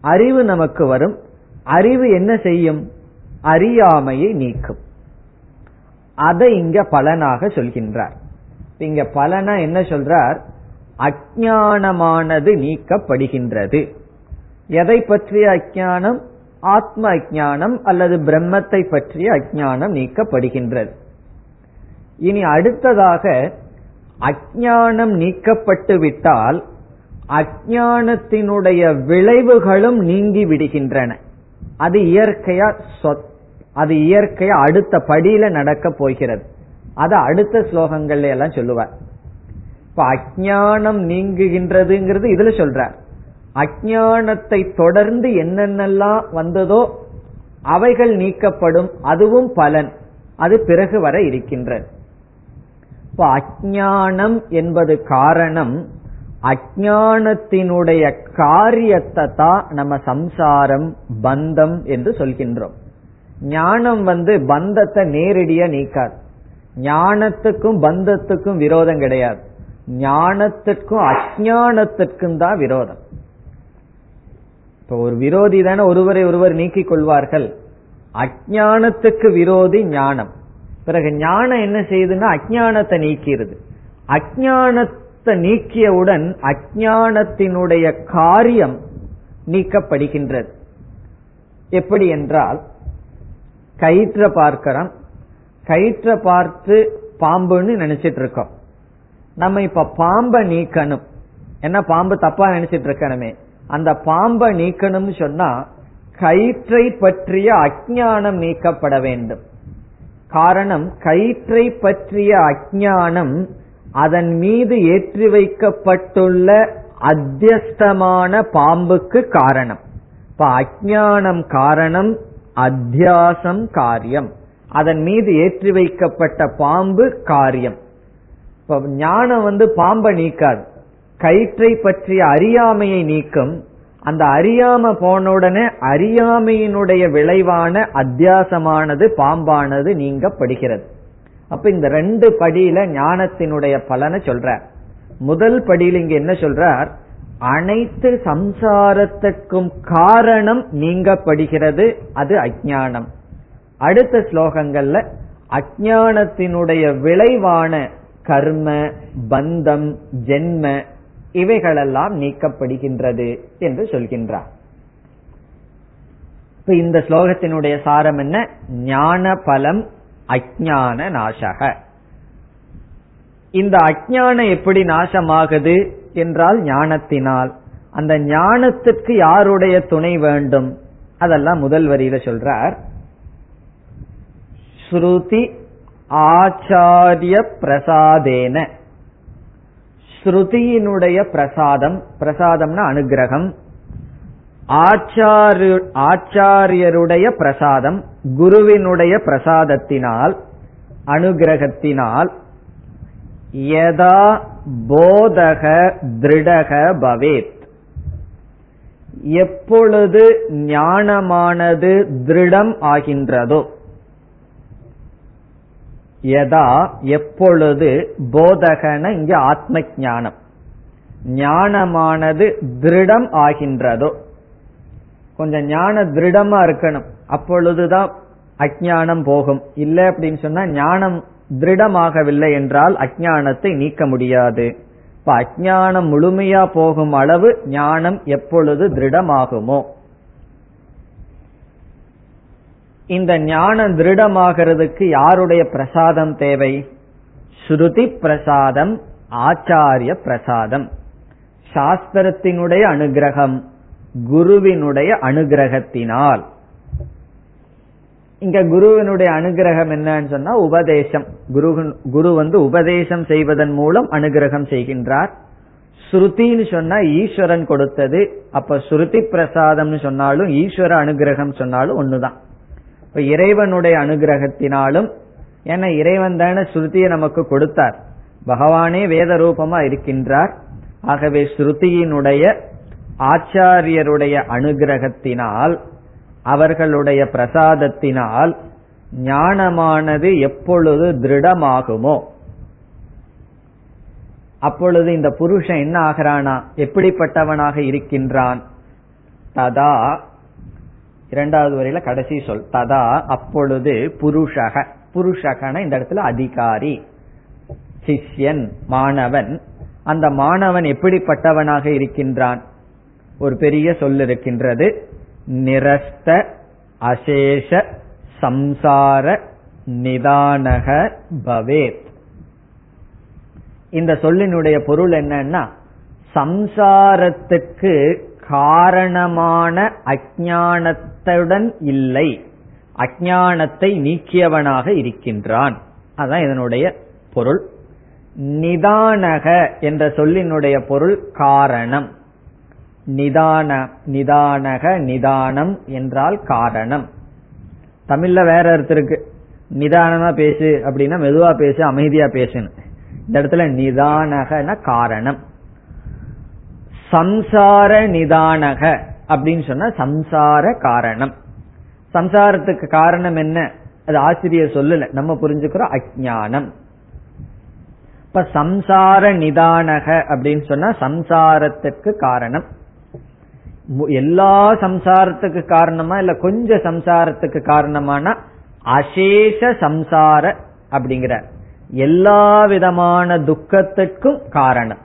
அறிவு நமக்கு வரும். அறிவு என்ன செய்யும்? அறியாமையை நீக்கும். அதை இங்க பலனாக சொல்கின்றார். இங்க பலனா என்ன சொல்றார்? அஜானமானது நீக்கப்படுகின்றது. எதை பற்றிய அஜானம் ஆத்ம அஜானம் அல்லது பிரம்மத்தை பற்றிய அஜானம் நீக்கப்படுகின்றது. இனி அடுத்ததாக அஜானம் நீக்கப்பட்டு விட்டால் அஜானத்தினுடைய விளைவுகளும் நீங்கி விடுகின்றன. அது இயற்கையா அது இயற்கையா அடுத்த படியில நடக்க போகிறது. அதை அடுத்த ஸ்லோகங்கள்ல எல்லாம் சொல்லுவார். இப்ப அஜானம் நீங்குகின்றதுங்கிறது இதுல சொல்றார். அஜானத்தை தொடர்ந்து என்னென்னலாம் வந்ததோ அவைகள் நீக்கப்படும் அதுவும் பலன். அது பிறகு வர இருக்கின்றது. இப்ப அஜானம் என்பது காரணம் அஜானத்தினுடைய காரியத்தை தான் நம்ம சம்சாரம் பந்தம் என்று சொல்கின்றோம். ஞானம் வந்து பந்தத்தை நேரடியா நீக்காது. ஞானத்துக்கும் பந்தத்துக்கும் விரோதம் கிடையாது. ஞானத்திற்கும் அஜானத்திற்கும் தான் விரோதம். இப்போ ஒரு விரோதி தானே ஒருவரை ஒருவர் நீக்கிக் கொள்வார்கள். அஜானத்துக்கு விரோதி ஞானம். பிறகு ஞானம் என்ன செய்யுதுன்னா அஜானத்தை நீக்கிறது. அஜானத்தை நீக்கியவுடன் அஜானத்தினுடைய காரியம் நீக்கப்படுகின்றது. எப்படி என்றால் கயிற்ற பார்க்கிறோம். கயிற்ற பார்த்து பாம்புன்னு நினைச்சிட்டு இருக்கோம் நம்ம இப்ப பாம்பை நீக்கணும். என்ன பாம்பு தப்பா நினைச்சிட்டு இருக்கணுமே அந்த பாம்பை நீக்கணும்னு சொன்னா கயிற்றை பற்றிய அஜானம் நீக்கப்பட வேண்டும். காரணம் கயிற்றை பற்றிய அஜானம் அதன் மீது ஏற்றி வைக்கப்பட்டுள்ள அத்தியஸ்தமான பாம்புக்கு காரணம். இப்ப அஜானம் காரணம் அத்தியாசம் காரியம். அதன் மீது ஏற்றி வைக்கப்பட்ட பாம்பு காரியம். இப்ப ஞானம் வந்து பாம்பை நீக்காது. கயிற்றை பற்றிய அறியாமையை நீக்கும். அந்த அறியாம போன உடனே அறியாமையினுடைய விளைவான அத்தியாசமானது பாம்பானது நீங்கப்படுகிறது. அப்ப இந்த ரெண்டு படியில ஞானத்தினுடைய பலனை சொல்றார் முதல் படியில் இங்க என்ன சொல்றார்? அனைத்து சம்சாரத்துக்கும் காரணம் நீங்கப்படுகிறது அது அஜானம் அடுத்த ஸ்லோகங்கள்ல அஜானத்தினுடைய விளைவான கர்ம பந்தம் ஜென்ம இவைகளெல்லாம் நீக்கப்படுகின்றது என்று சொல்கின்றார். இப்ப இந்த ஸ்லோகத்தினுடைய சாரம் என்ன? ஞான பலம் அஜான நாசக. இந்த அஜானம் எப்படி நாசமாகுது என்றால் ஞானத்தினால். அந்த ஞானத்துக்கு யாருடைய துணை வேண்டும்? அதெல்லாம் முதல் வரியில சொல்றார். ஸ்ருதி ஆச்சாரிய பிரசாதேன. ஸ்ருதியினுடைய பிரசாதம் பிரசாதம்னா அனுகிரகம். ஆச்சாரியருடைய பிரசாதம் குருவினுடைய பிரசாதத்தினால் அனுகிரகத்தினால் யதா போதக திருடக பவேத். எப்பொழுது ஞானமானது திருடம் ஆகின்றதோ யதா எப்பொழுது போதகன இங்க ஆத்ம ஞானம் ஞானமானது திருடம் ஆகின்றதோ. கொஞ்சம் ஞான திருடமா இருக்கணும். அப்பொழுதுதான் அஜானம் போகும். இல்லை அப்படின்னு சொன்னா ஞானம் திருடமாகவில்லை என்றால் அஜானத்தை நீக்க முடியாது. இப்ப அஜானம் முழுமையா போகும் அளவு ஞானம் எப்பொழுது திருடமாகுமோ. இந்த ஞானம் திருடமாகிறதுக்கு யாருடைய பிரசாதம் தேவை? ஸ்ருதி பிரசாதம் ஆச்சாரிய பிரசாதம். சாஸ்திரத்தினுடைய அனுகிரகம் குருவினுடைய அனுகிரகத்தினால். இங்க குருவினுடைய அனுகிரகம் என்னன்னு சொன்னா உபதேசம். குரு குரு வந்து உபதேசம் செய்வதன் மூலம் அனுகிரகம் செய்கின்றார். ஸ்ருதின்னு சொன்னா ஈஸ்வரன் கொடுத்தது. அப்ப ஸ்ருதி பிரசாதம்னு சொன்னாலும் ஈஸ்வர அனுகிரகம் சொன்னாலும் ஒண்ணுதான். இப்ப இறைவனுடைய அனுகிரகத்தினாலும் ஏன்னா இறைவன் தானே ஸ்ருதியை நமக்கு கொடுத்தார். பகவானே வேத ரூபமா இருக்கின்றார். ஆகவே ஸ்ருதியினுடைய ஆச்சாரியருடைய அனுகிரகத்தினால் அவர்களுடைய பிரசாதத்தினால் ஞானமானது எப்பொழுது திருடமாகுமோ? அப்பொழுது இந்த புருஷன் என்ன ஆகிறானா? எப்படிப்பட்டவனாக இருக்கின்றான்? ததா இரண்டாவது வரையில கடைசி சொல் ததா அப்பொழுது புருஷக. புருஷகன இந்த இடத்துல அதிகாரி. சிஷ்யன் மாணவன். அந்த மாணவன் எப்படிப்பட்டவனாக இருக்கின்றான்? ஒரு பெரிய சொல் இருக்கின்றது. நிரஸ்த அசேஷ சம்சார நிதானக பவேத். இந்த சொல்லினுடைய பொருள் என்னன்னா சம்சாரத்துக்கு காரணமான அஜானத்துடன் இல்லை. அஜானத்தை நீக்கியவனாக இருக்கின்றான். அதான் இதனுடைய பொருள். நிதானக என்ற சொல்லினுடைய பொருள் காரணம். நிதான நிதானக நிதானம் என்றால் காரணம். தமிழ்ல வேற அர்த்தம் இருக்கு. நிதானமா பேசு அப்படின்னா மெதுவா பேசு அமைதியா பேசுன்னு. இந்த இடத்துல நிதானகன காரணம். சம்சார நிதானக அப்படின்னு சொன்னா சம்சார காரணம். சம்சாரத்துக்கு காரணம் என்ன? அது ஆசிரியர் சொல்லல. நம்ம புரிஞ்சுக்கிறோம் அஜானம் இப்ப சம்சார நிதானக அப்படின்னு சொன்னா சம்சாரத்துக்கு காரணம். எல்லா சம்சாரத்துக்கு காரணமா இல்ல கொஞ்சம் சம்சாரத்துக்கு காரணமான அசேஷ சம்சார அப்படிங்கிற. எல்லா விதமான துக்கத்துக்கும் காரணம்.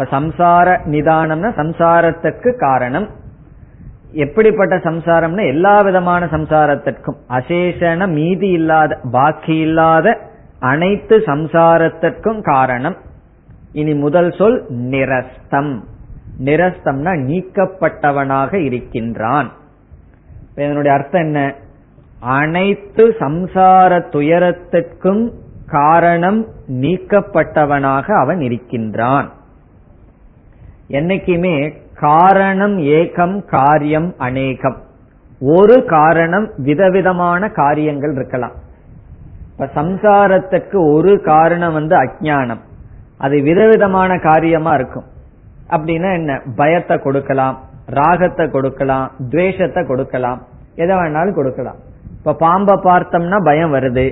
இப்ப சம்சார நிதானம்னா சம்சாரத்துக்கு காரணம். எப்படிப்பட்ட சம்சாரம்னா எல்லா விதமான சம்சாரத்திற்கும். அசேஷன மீதி இல்லாத பாக்கி இல்லாத அனைத்து சம்சாரத்திற்கும் காரணம். இனி முதல் சொல் நிரஸ்தம். நிரஸ்தம்னா நீக்கப்பட்டவனாக இருக்கின்றான். இதனுடைய அர்த்தம் என்ன? அனைத்து சம்சார துயரத்திற்கும் காரணம் நீக்கப்பட்டவனாக அவன் இருக்கின்றான். என்னைக்குமே காரணம் ஏகம் காரியம் அநேகம். ஒரு காரணம் விதவிதமான காரியங்கள் இருக்கலாம். இப்ப சம்சாரத்துக்கு ஒரு காரணம் வந்து அஜானம் அது விதவிதமான காரியமா இருக்கும். அப்படின்னா என்ன? பயத்தை கொடுக்கலாம் ராகத்தை கொடுக்கலாம் துவேஷத்தை கொடுக்கலாம் எதை வேணாலும் கொடுக்கலாம். இப்ப பாம்பை பார்த்தோம்னா பயம் வருது.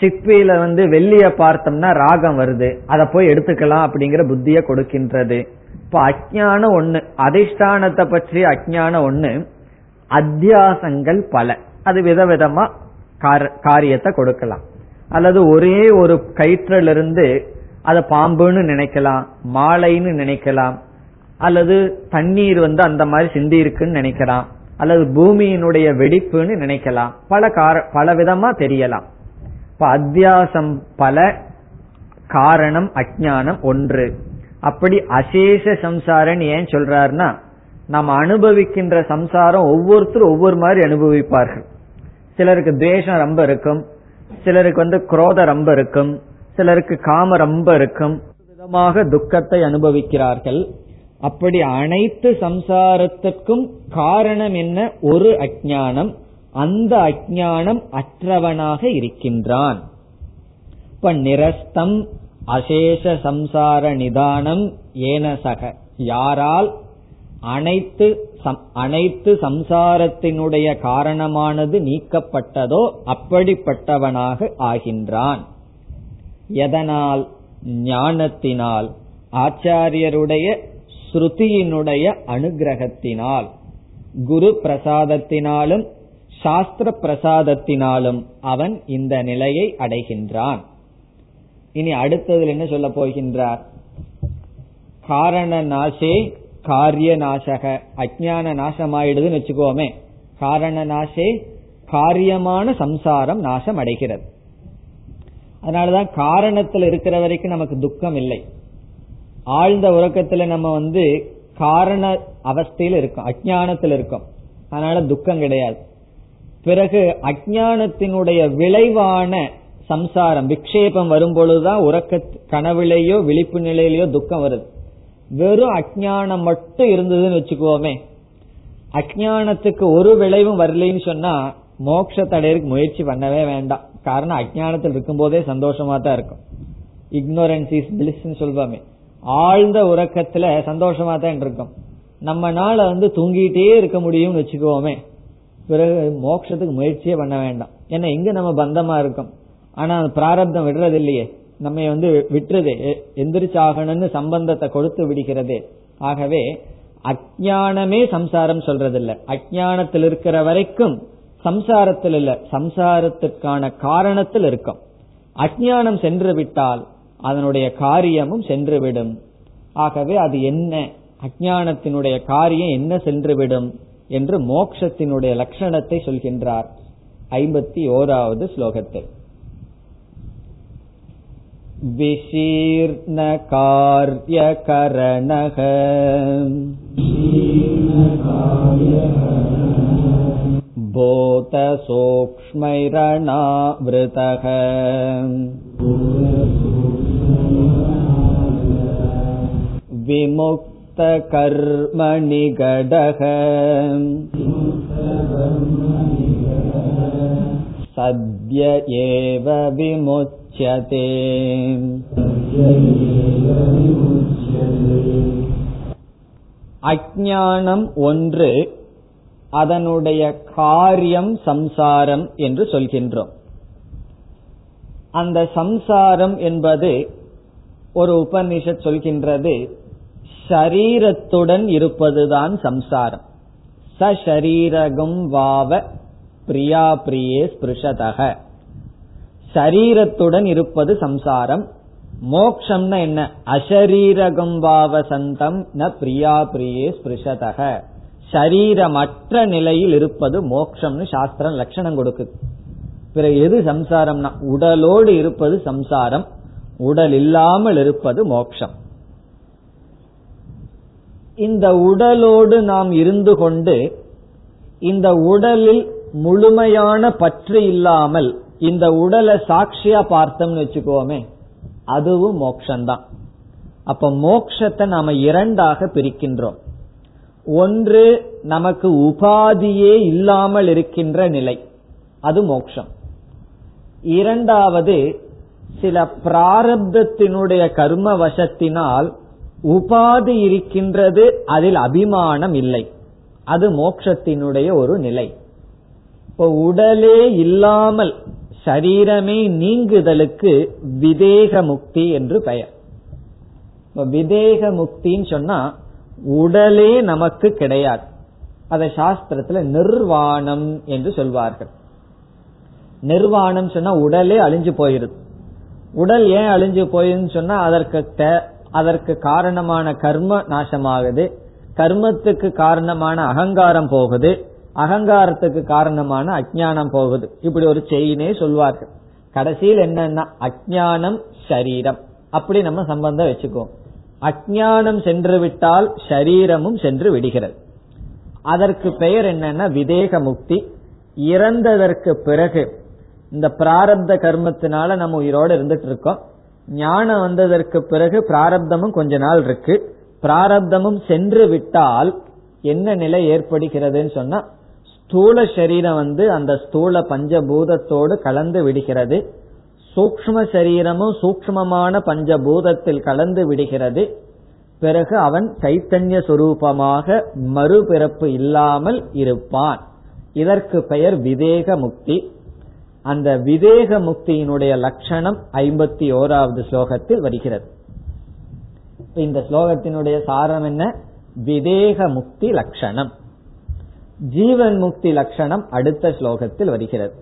சிப்பியில வந்து வெள்ளிய பார்த்தோம்னா ராகம் வருது. அதை போய் எடுத்துக்கலாம் அப்படிங்கிற புத்திய கொடுக்கின்றது. இப்ப அஜானம் ஒண்ணு. அதிஷ்டானத்தை பற்றி அஜானம் ஒண்ணு. அத்தியாசங்கள் பல. அது விதவிதமா காரியத்தை கொடுக்கலாம். அல்லது ஒரே ஒரு கயிற்றிலிருந்து அதை பாம்புன்னு நினைக்கலாம் மாலைன்னு நினைக்கலாம் அல்லது தண்ணீர் வந்து அந்த மாதிரி சிந்தி இருக்குன்னு நினைக்கலாம் அல்லது பூமியினுடைய வெடிப்புன்னு நினைக்கலாம். பல கார பல விதமா தெரியலாம். இப்ப அத்தியாசம் பல காரணம் அஜானம் ஒன்று. அப்படி அசேஷ சம்சாரன் ஏன் சொல்றாருன்னா நம்ம அனுபவிக்கின்ற சம்சாரம் ஒவ்வொருத்தரும் ஒவ்வொரு மாதிரி அனுபவிப்பார்கள். சிலருக்கு துவேஷம் ரொம்ப இருக்கும் சிலருக்கு வந்து குரோதம் ரொம்ப இருக்கும் சிலருக்கு காம ரொம்ப இருக்கும். விதமாக துக்கத்தை அனுபவிக்கிறார்கள். அப்படி அனைத்து சம்சாரத்திற்கும் காரணம் என்ன? ஒரு அஜானம் அந்த அஜானம் அற்றவனாக இருக்கின்றான். இப்ப நிரஸ்தம் அசேஷ சம்சார நிதானம் ஏனசக யாரால்? அனைத்து அனைத்து சம்சாரத்தினுடைய காரணமானது நீக்கப்பட்டதோ அப்படிப்பட்டவனாக ஆகின்றான். எதனால்? ஞானத்தினால் ஆச்சாரியருடைய ஸ்ருதியினுடைய அனுகிரகத்தினால் குரு பிரசாதத்தினாலும் சாஸ்திர பிரசாதத்தினாலும் அவன் இந்த நிலையை அடைகின்றான். இனி அடுத்ததில் என்ன சொல்ல போகின்றார்? காரண நாசே காரிய நாசக அஜான நாசமாயிடுதுன்னு வச்சுக்கோமே. காரண நாசே காரியமான சம்சாரம் நாசம் அடைகிறது அதனாலதான் காரணத்தில் இருக்கிற வரைக்கும் நமக்கு துக்கம் இல்லை. ஆழ்ந்த உறக்கத்துல நம்ம வந்து காரண அவஸ்தையில் இருக்கோம் அஜானத்தில் இருக்கோம். அதனால துக்கம் கிடையாது. பிறகு அஜானத்தினுடைய விளைவான சம்சாரம் விக்ஷேபம் வரும்பொழுதுதான் உறக்க கனவிலேயோ விழிப்பு நிலையிலேயோ துக்கம் வருது. வெறும் அஜானம் மட்டும் இருந்ததுன்னு வச்சுக்கோமே. அஜானத்துக்கு ஒரு விளைவும் வரலைன்னு சொன்னா மோட்சத்தடையருக்கு முயற்சி பண்ணவே வேண்டாம். காரணம் அஜானத்தில் இருக்கும் போதே சந்தோஷமா தான் இருக்கும். இக்னோரன்ஸ் இஸ் பிளிஸ் சொல்வாமே. ஆழ்ந்த உறக்கத்துல சந்தோஷமா தான் இருக்கும். நம்மனால வந்து தூங்கிட்டே இருக்க முடியும்னு வச்சுக்கோமே. பிறகு மோட்சத்துக்கு முயற்சியே பண்ண வேண்டாம். ஏன்னா எங்க நம்ம பந்தமா இருக்கும். ஆனா பிராரப்தம் விடுறது இல்லையே நம்ம வந்து விட்டுறது எந்திரிச்சாகணும்னு சம்பந்தத்தை கொடுத்து விடுகிறது. ஆகவே அஜானமே சம்சாரம் சொல்றதில்ல. அஜானத்தில் இருக்கிற வரைக்கும் சம்சாரத்தில் இல்ல சம்சாரத்திற்கான காரணத்தில் இருக்கும். அஜானம் சென்று விட்டால் அதனுடைய காரியமும் சென்றுவிடும் ஆகவே அது என்ன? அஜானத்தினுடைய காரியம் என்ன சென்றுவிடும் என்று மோக்ஷத்தினுடைய லட்சணத்தை சொல்கின்றார் ஐம்பத்தி ஓராவது ஸ்லோகத்தில் विशीर्णकार्यकरणः भूतसूक्ष्मैरणावृतः विमुक्तकर्मनिगडः सद्य एव विमुच्यते அஜானம் ஒன்று அதனுடைய காரியம் சம்சாரம் என்று சொல்கின்றோம் அந்த சம்சாரம் என்பது ஒரு உபநிஷத் சொல்கின்றது ஷரீரத்துடன் இருப்பதுதான் சம்சாரம். ச சரீரகம் வாவ பிரியா பிரியே ஸ்பிருஷதக. சரீரத்துடன் இருப்பது சம்சாரம். மோக்ஷம்னா என்ன? அசரீரகம் வாவ சந்தம் ந பிரியா பிரியே ஸ்பிருஷதக. சரீரமற்ற நிலையில் இருப்பது மோக்ஷம்னு சாஸ்திரம் லட்சணம் கொடுக்குது. பிறகு எது சம்சாரம்னா? உடலோடு இருப்பது சம்சாரம். உடல் இல்லாமல் இருப்பது மோக்ஷம். இந்த உடலோடு நாம் இருந்து கொண்டு இந்த உடலில் முழுமையான பற்று இல்லாமல் இந்த உடலை சாட்சியா பார்த்தோம்னு வச்சுக்கோமே அதுவும் மோக்ஷந்தான். அப்ப மோக்ஷத்தை நாம இரண்டாக பிரிக்கின்றோம். ஒன்று நமக்கு உபாதியே இல்லாமல் இருக்கின்ற நிலை அது மோக்ஷம். இரண்டாவது சில பிராரப்தத்தினுடைய கர்ம வசத்தினால் உபாதி இருக்கின்றது அதில் அபிமானம் இல்லை. அது மோட்சத்தினுடைய ஒரு நிலை. இப்போ உடலே இல்லாமல் சரீரமே நீங்குதலுக்கு விதேக முக்தி என்று பெயர். விதேக முக்தின்னு சொன்னா உடலே நமக்கு கிடையாது. அதை சாஸ்திரத்துல நிர்வாணம் என்று சொல்வார்கள். நிர்வாணம் சொன்னா உடலே அழிஞ்சு போயிருது உடல் ஏன் அழிஞ்சு போயிருன்னு சொன்னா அதற்கு அதற்கு காரணமான கர்ம நாசமாகுது. கர்மத்துக்கு காரணமான அகங்காரம் போகுது. அகங்காரத்துக்கு காரணமான அஜானம் போகுது. இப்படி ஒரு செயினே சொல்வார்கள். கடைசியில் என்னன்னா அஜானம் சரீரம். அப்படி நம்ம சம்பந்தம் வச்சுக்குவோம். அஜானம் சென்று விட்டால் சரீரமும் சென்று விடுகிறது. அதற்கு பெயர் என்னன்னா விதேக முக்தி. இறந்ததற்கு பிறகு இந்த பிராரப்த கர்மத்தினால நம்ம உயிரோடு இருந்துட்டு இருக்கோம். ஞானம் வந்ததற்கு பிறகு பிராரப்தமும் கொஞ்ச நாள் இருக்கு. பிராரப்தமும் சென்று விட்டால் என்ன நிலை ஏற்படுகிறதுன்னு சொன்னா ஸ்தூல சரீரம் வந்து அந்த ஸ்தூல பஞ்சபூதத்தோடு கலந்து விடுகிறது. சூக்ம சரீரமும் சூக்மமான பஞ்சபூதத்தில் கலந்து விடுகிறது. பிறகு அவன் சைத்தன்ய சுரூபமாக மறுபிறப்பு இல்லாமல் இருப்பான். இதற்கு பெயர் விதேக முக்தி அந்த விதேக முக்தியினுடைய லட்சணம் ஐம்பத்தி ஓராவது ஸ்லோகத்தில் வருகிறது. இந்த ஸ்லோகத்தினுடைய சாரம் என்ன? விதேக முக்தி லட்சணம். ஜீவன் முக்தி லட்சணம் அடுத்த ஸ்லோகத்தில் வருகிறது.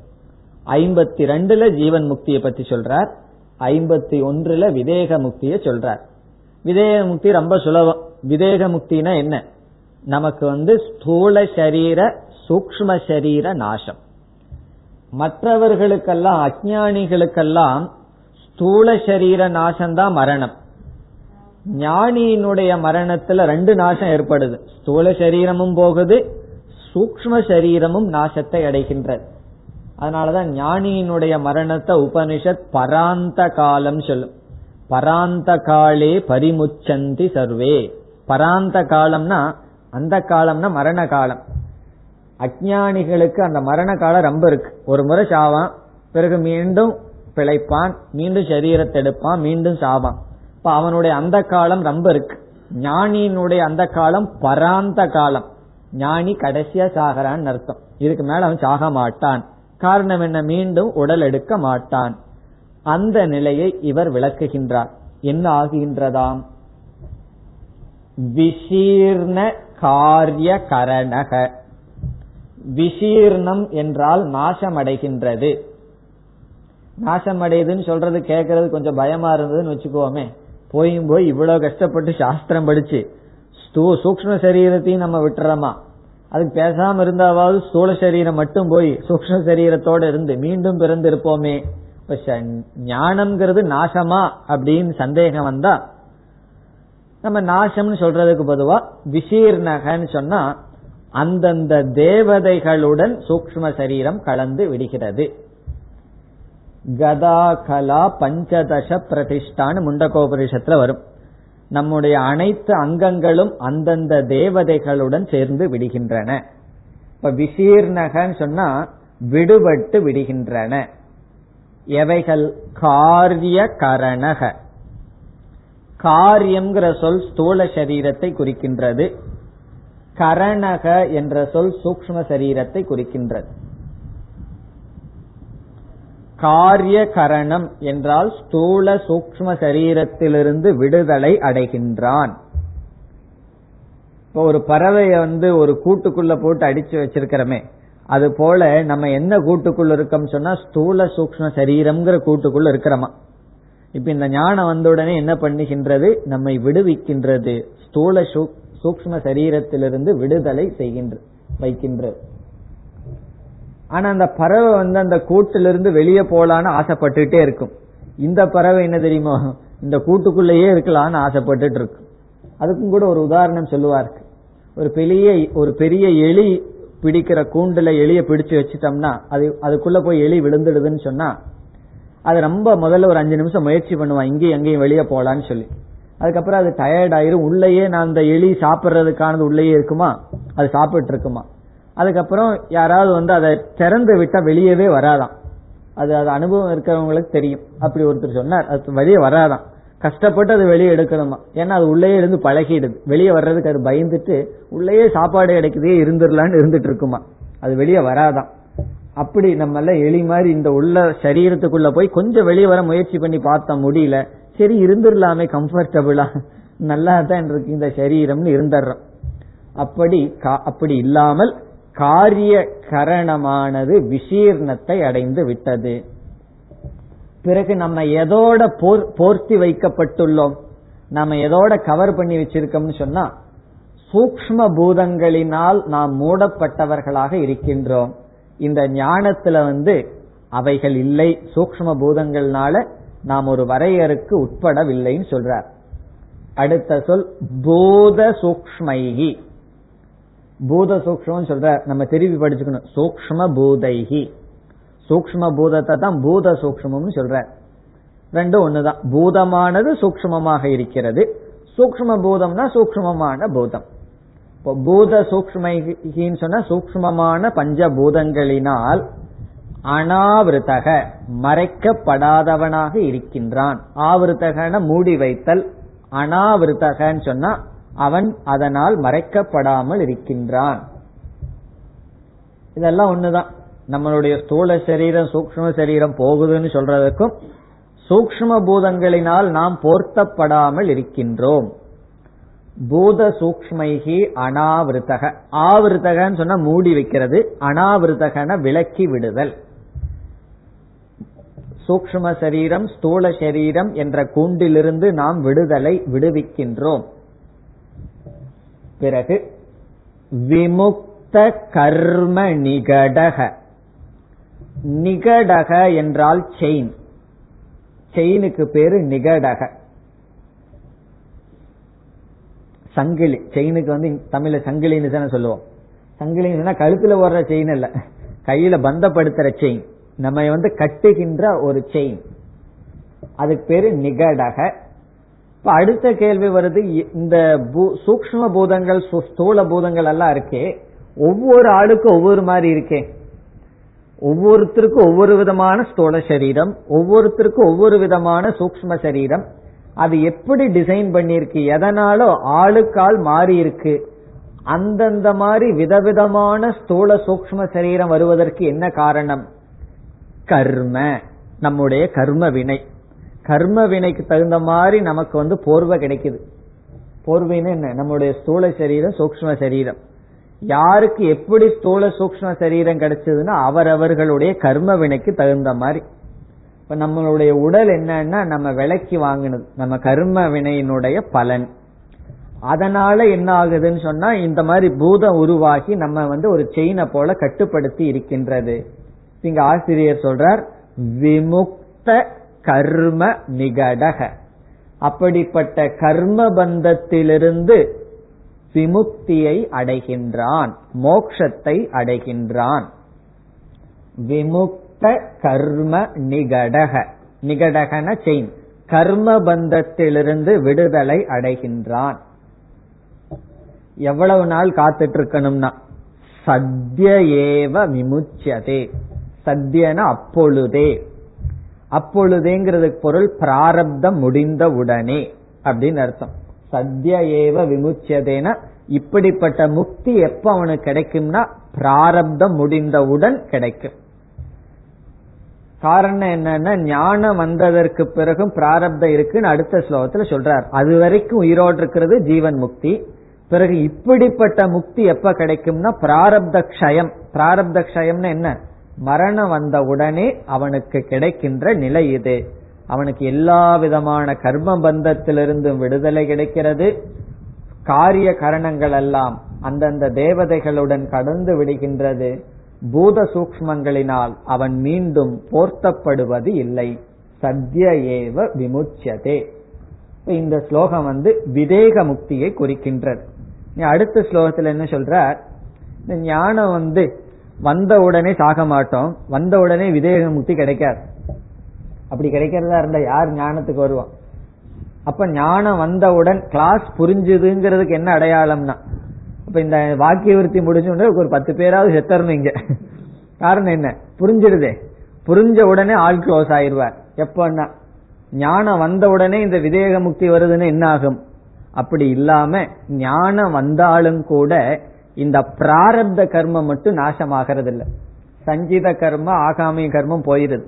ஐம்பத்தி ரெண்டுல ஜீவன் முக்தியை பத்தி சொல்றார். ஐம்பத்தி ஒன்றுல விதேக முக்தியை சொல்றார். விதேக முக்தி ரொம்ப சுலபம். விதேக முக்தினா என்ன? நமக்கு வந்து ஸ்தூல சரீர சூக்ம சரீர நாசம். மற்றவர்களுக்கெல்லாம் அஜானிகளுக்கெல்லாம் ஸ்தூல சரீர நாசம்தான் மரணம். ஞானியினுடைய மரணத்துல ரெண்டு நாசம் ஏற்படுது. ஸ்தூல சரீரமும் போகுது சூக்ம சரீரமும் நாசத்தை அடைகின்றது. அதனாலதான் ஞானியினுடைய மரணத்தை உபனிஷத் பராந்த காலம் சொல்லும். பராந்த காலே பரிமுச்சந்தி சர்வே. பராந்த காலம்னா அந்த காலம்னா மரண காலம். அஜானிகளுக்கு அந்த மரண காலம் ரொம்ப இருக்கு. ஒரு முறை சாவான் பிறகு மீண்டும் பிழைப்பான் மீண்டும் சரீரத்தை எடுப்பான் மீண்டும் சாவான். இப்ப அவனுடைய அந்த காலம் ரொம்ப இருக்கு. ஞானியினுடைய அந்த காலம் பராந்த காலம். ஞானி கடைசியா சாகிறான்னு அர்த்தம். இதுக்கு மேல அவன் சாக மாட்டான். காரணம் என்ன? மீண்டும் உடல் எடுக்க மாட்டான். அந்த நிலையை இவர் விளக்குகின்றார். என்ன ஆகுகின்றதாம்? விசீர்ண காரிய கரணக விசீர்ணம் என்றால் நாசமடைகின்றது. நாசமடையுதுன்னு சொல்றது கேட்கறது கொஞ்சம் பயமா இருந்ததுன்னு வச்சுக்கோமே. போயும் போய் இவ்வளவு கஷ்டப்பட்டு சாஸ்திரம் படிச்சு சூக்ம சரீரத்தையும் நம்ம விட்டுறோமா? அதுக்கு பேசாம இருந்தாவது ஸ்தூல சரீரம் மட்டும் போய் சூக்ம சரீரத்தோட இருந்து மீண்டும் பிறந்து இருப்போமே ஞானம்ங்கிறது நாசமா அப்படின்னு சந்தேகம் வந்தா நம்ம நாசம்னு சொல்றதுக்கு பொதுவா விசீர்ணகன்னு சொன்னா அந்தந்த தேவதைகளுடன் சூக்ம சரீரம் கலந்து விடுகிறது. கதா கலா பஞ்சதச பிரதிஷ்டான்னு முண்டகோபரிஷத்துல வரும். நம்முடைய அனைத்து அங்கங்களும் அந்தந்த தேவதைகளுடன் சேர்ந்து விடுகின்றன. இப்ப விசீர்ணகன்னு சொன்னா விடுபட்டு விடுகின்றன. எவைகள்? காரிய கரணக. காரியம்ங்கிற சொல் ஸ்தூல சரீரத்தை குறிக்கின்றது. கரணக என்ற சொல் சூக்ம சரீரத்தை குறிக்கின்றது. காரிய கரணம் என்றால் ஸ்தூல சூக்ம சரீரத்திலிருந்து விடுதலை அடைகின்றான். இப்போ ஒரு பறவையை வந்து ஒரு கூட்டுக்குள்ள போட்டு அடிச்சு வச்சிருக்கிறோமே அது போல நம்ம என்ன கூட்டுக்குள்ள இருக்கோம் சொன்னா ஸ்தூல சூக்ம சரீரம்ங்கிற கூட்டுக்குள்ள இருக்கிறோமா. இப்ப இந்த ஞானம் வந்த உடனே என்ன பண்ணுகின்றது? நம்மை விடுவிக்கின்றது. ஸ்தூல சூக்ம சரீரத்திலிருந்து விடுதலை செய்கின்ற வைக்கின்றது ஆனா அந்த பறவை வந்து அந்த கூட்டிலிருந்து வெளியே போலான்னு ஆசைப்பட்டுட்டே இருக்கும். இந்த பறவை என்ன தெரியுமா? இந்த கூட்டுக்குள்ளேயே இருக்கலாம்னு ஆசைப்பட்டுட்டு இருக்கும் அதுக்கும் கூட ஒரு உதாரணம் சொல்லுவார்கள் ஒரு பெரிய ஒரு பெரிய எலி பிடிக்கிற கூண்டுல எலிய பிடிச்சு வச்சுட்டோம்னா அது அதுக்குள்ள போய் எலி விழுந்துடுதுன்னு சொன்னா அது ரொம்ப முதல்ல ஒரு அஞ்சு நிமிஷம் முயற்சி பண்ணுவான். இங்கேயும் எங்கேயும் வெளியே போலான்னு சொல்லி. அதுக்கப்புறம் அது டயர்ட் ஆயிரும். உள்ளேயே நான் அந்த எலி சாப்பிட்றதுக்கானது உள்ளேயே இருக்குமா? அது சாப்பிட்டு இருக்குமா அதுக்கப்புறம் யாராவது வந்து அதை திறந்து விட்டா வெளியவே வராதாம். அது அது அனுபவம் இருக்கிறவங்களுக்கு தெரியும். அப்படி ஒருத்தர் சொன்னார். அது வெளியே வராதான் கஷ்டப்பட்டு அது வெளியே எடுக்கணுமா? ஏன்னா அது உள்ளே இருந்து பழகிடுது. வெளியே வர்றதுக்கு அது பயந்துட்டு உள்ளேயே சாப்பாடு கிடைக்குதே இருந்துடலான்னு இருந்துட்டு இருக்குமா அது வெளியே வராதான் அப்படி நம்ம எலி மாதிரி இந்த உள்ள சரீரத்துக்குள்ள போய் கொஞ்சம் வெளியே வர முயற்சி பண்ணி பார்த்தா முடியல. சரி இருந்துடலாமே கம்ஃபர்டபுளா நல்லா தான் இருக்கு இந்த சரீரம்னு இருந்துடுறோம் அப்படி அப்படி இல்லாமல் காரிய கரணமானது விசீர்ணத்தை அடைந்து விட்டது. பிறகு நம்ம எதோட போர் போர்த்தி வைக்கப்பட்டுள்ளோம்? நம்ம எதோட கவர் பண்ணி வச்சிருக்கோம்னு சொன்னா சூக்ம பூதங்களினால் நாம் மூடப்பட்டவர்களாக இருக்கின்றோம். இந்த ஞானத்துல வந்து அவைகள் இல்லை. சூக்ம பூதங்கள்னால நாம் ஒரு வரையறுக்கு உட்படவில்லைன்னு சொல்றார். அடுத்த சொல் பூத சூக்மைகி பூத சூக்மம் சொல்ற நம்ம திருப்பி படிச்சுக்கணும். சூக்ம பூதைகி. சூக்ம பூதத்தை தான் பூத சூக்மம்னு சொல்ற ரெண்டும் ஒண்ணுதான். பூதமானது சூக்மமாக இருக்கிறது. சூக்ம பூதம்னா சூக்மமான பூதம். இப்போ பூத சூக்மைகின்னு சொன்னா சூக்மமான பஞ்சபூதங்களினால் அனாவிருத்தக மறைக்கப்படாதவனாக இருக்கின்றான். ஆவிருத்தகன மூடி வைத்தல் அனாவிருத்தகன்னு சொன்னா அவன் அதனால் மறைக்கப்படாமல் இருக்கின்றான். இதெல்லாம் ஒண்ணுதான். நம்மளுடைய ஸ்தூல சரீரம் சூக்ம சரீரம் போகுதுன்னு சொல்றதுக்கும் சூக்ம பூதங்களினால் நாம் போர்த்தப்படாமல் இருக்கின்றோம். பூத சூக்மைகி அனாவிருத்தக. ஆவிருத்தகன்னு சொன்னா மூடி வைக்கிறது அனாவிருத்தகன விலக்கி விடுதல். சூக்ம சரீரம் ஸ்தூல சரீரம் என்ற கூண்டிலிருந்து நாம் விடுதலை விடுவிக்கின்றோம். பிறகு விமுக்த கர்ம நிகடக. நிகடக என்றால் செயின் செயினுக்கு பேரு நிகடக. சங்கிலி செயினுக்கு வந்து தமிழ்ல சங்கிலின்னு தானே சொல்லுவோம். சங்கிலின்னு கழுத்துல ஓடுற செயின் இல்ல கையில பந்தப்படுத்துற செயின் நம்ம வந்து கட்டுகின்ற ஒரு செயின் அதுக்கு பேரு நிகடக. இப்ப அடுத்த கேள்வி வருது இந்த சூக்ம பூதங்கள் ஸ்தூல பூதங்கள் எல்லாம் இருக்கே ஒவ்வொரு ஆளுக்கும் ஒவ்வொரு மாதிரி இருக்கே. ஒவ்வொருத்தருக்கும் ஒவ்வொரு விதமான ஸ்தூல சரீரம் ஒவ்வொருத்தருக்கும் ஒவ்வொரு விதமான சூக்ம சரீரம். அது எப்படி டிசைன் பண்ணிருக்கு எதனாலும் ஆளுக்கால் மாறி இருக்கு அந்தந்த மாதிரி விதவிதமான ஸ்தூல சூக்ம சரீரம் வருவதற்கு என்ன காரணம்? கர்ம நம்முடைய கர்ம வினை கர்ம வினைக்கு தகுந்த மாதிரி நமக்கு வந்து போர்வை கிடைக்குது. போர்வைன்னு என்ன? நம்முடைய ஸ்தூல சரீரம் சூக்ம சரீரம். யாருக்கு எப்படி ஸ்தூல சூக்ம சரீரம் கிடைச்சதுன்னா அவரவர்களுடைய கர்ம வினைக்கு தகுந்த மாதிரி. இப்ப நம்மளுடைய உடல் என்னன்னா நம்ம விலைக்கு வாங்கினது. நம்ம கர்ம வினையினுடைய பலன். அதனால என்ன ஆகுதுன்னு சொன்னா இந்த மாதிரி பூதம் உருவாகி நம்ம வந்து ஒரு செயினை போல கட்டுப்படுத்தி இருக்கின்றது. இங்க ஆசிரியர் சொல்றார் விமுக்த கர்ம நிகடக. அப்படிப்பட்ட கர்ம பந்தத்திலிருந்து விமுக்தியை அடைகின்றான் மோக்ஷத்தை அடைகின்றான். விமுக்த கர்ம நிகடக. நிகடகன செயின் கர்ம பந்தத்திலிருந்து விடுதலை அடைகின்றான். எவ்வளவு நாள் காத்துட்டு இருக்கணும்னா சத்ய ஏவ விமுச்சியதே சத்தியன அப்பொழுதே. அப்பொழுதேங்கிறதுக்கு பொருள் பிராரப்தம் முடிந்த உடனே அப்படின்னு அர்த்தம். சத்ய ஏவ விமுச்சியதேன இப்படிப்பட்ட முக்தி எப்ப அவனுக்கு கிடைக்கும்னா பிராரப்தம் முடிந்தவுடன் கிடைக்கும். காரணம் என்னன்னா ஞானம் வந்ததற்கு பிறகும் பிராரப்தம் இருக்குன்னு அடுத்த ஸ்லோகத்துல சொல்றார். அது வரைக்கும் உயிரோடு இருக்கிறது ஜீவன் முக்தி. பிறகு இப்படிப்பட்ட முக்தி எப்ப கிடைக்கும்னா பிராரப்த க்ஷயம். பிராரப்த க்ஷயம்னா என்ன? மரணம் வந்த உடனே அவனுக்கு கிடைக்கின்ற நிலை இது. அவனுக்கு எல்லா விதமான கர்ம பந்தத்திலிருந்தும் விடுதலை கிடைக்கிறது. காரிய கரணங்கள் எல்லாம் அந்தந்த தேவதைகளுடன் கடந்து விடுகின்றது. பூத சூக்மங்களினால் அவன் மீண்டும் போர்த்தப்படுவது இல்லை. சத்ய ஏவ விமுச்சியதே இந்த ஸ்லோகம் வந்து விதேக முக்தியை குறிக்கின்றது. அடுத்த ஸ்லோகத்தில் என்ன சொல்ற இந்த ஞானம் வந்து வந்த உடனே சாக மாட்டோம். வந்த உடனே விதேக முக்தி கிடைக்காது. அப்படி கிடைக்கிறதா இருந்தா யார் ஞானத்துக்கு வருவான்? அப்ப ஞானம் வந்தவுடன் கிளாஸ் புரிஞ்சுதுங்கிறதுக்கு என்ன அடையாளம்னா இப்ப இந்த வாக்கிய விருத்தி முடிஞ்ச ஒரு பத்து பேராவது செத்தரணும் இங்க. காரணம் என்ன? புரிஞ்சிடுதே. புரிஞ்ச உடனே ஆள் க்ளோஸ் ஆயிடுவார். எப்பன்னா ஞானம் வந்த உடனே இந்த விதேக முக்தி வருதுன்னு என்ன ஆகும் அப்படி இல்லாம ஞானம் வந்தாலும் கூட இந்த பிராரப்த கர்மம் மட்டும் நாசமாகிறது இல்ல சஞ்சித கர்மம் ஆகாமிய கர்மம் போயிருது.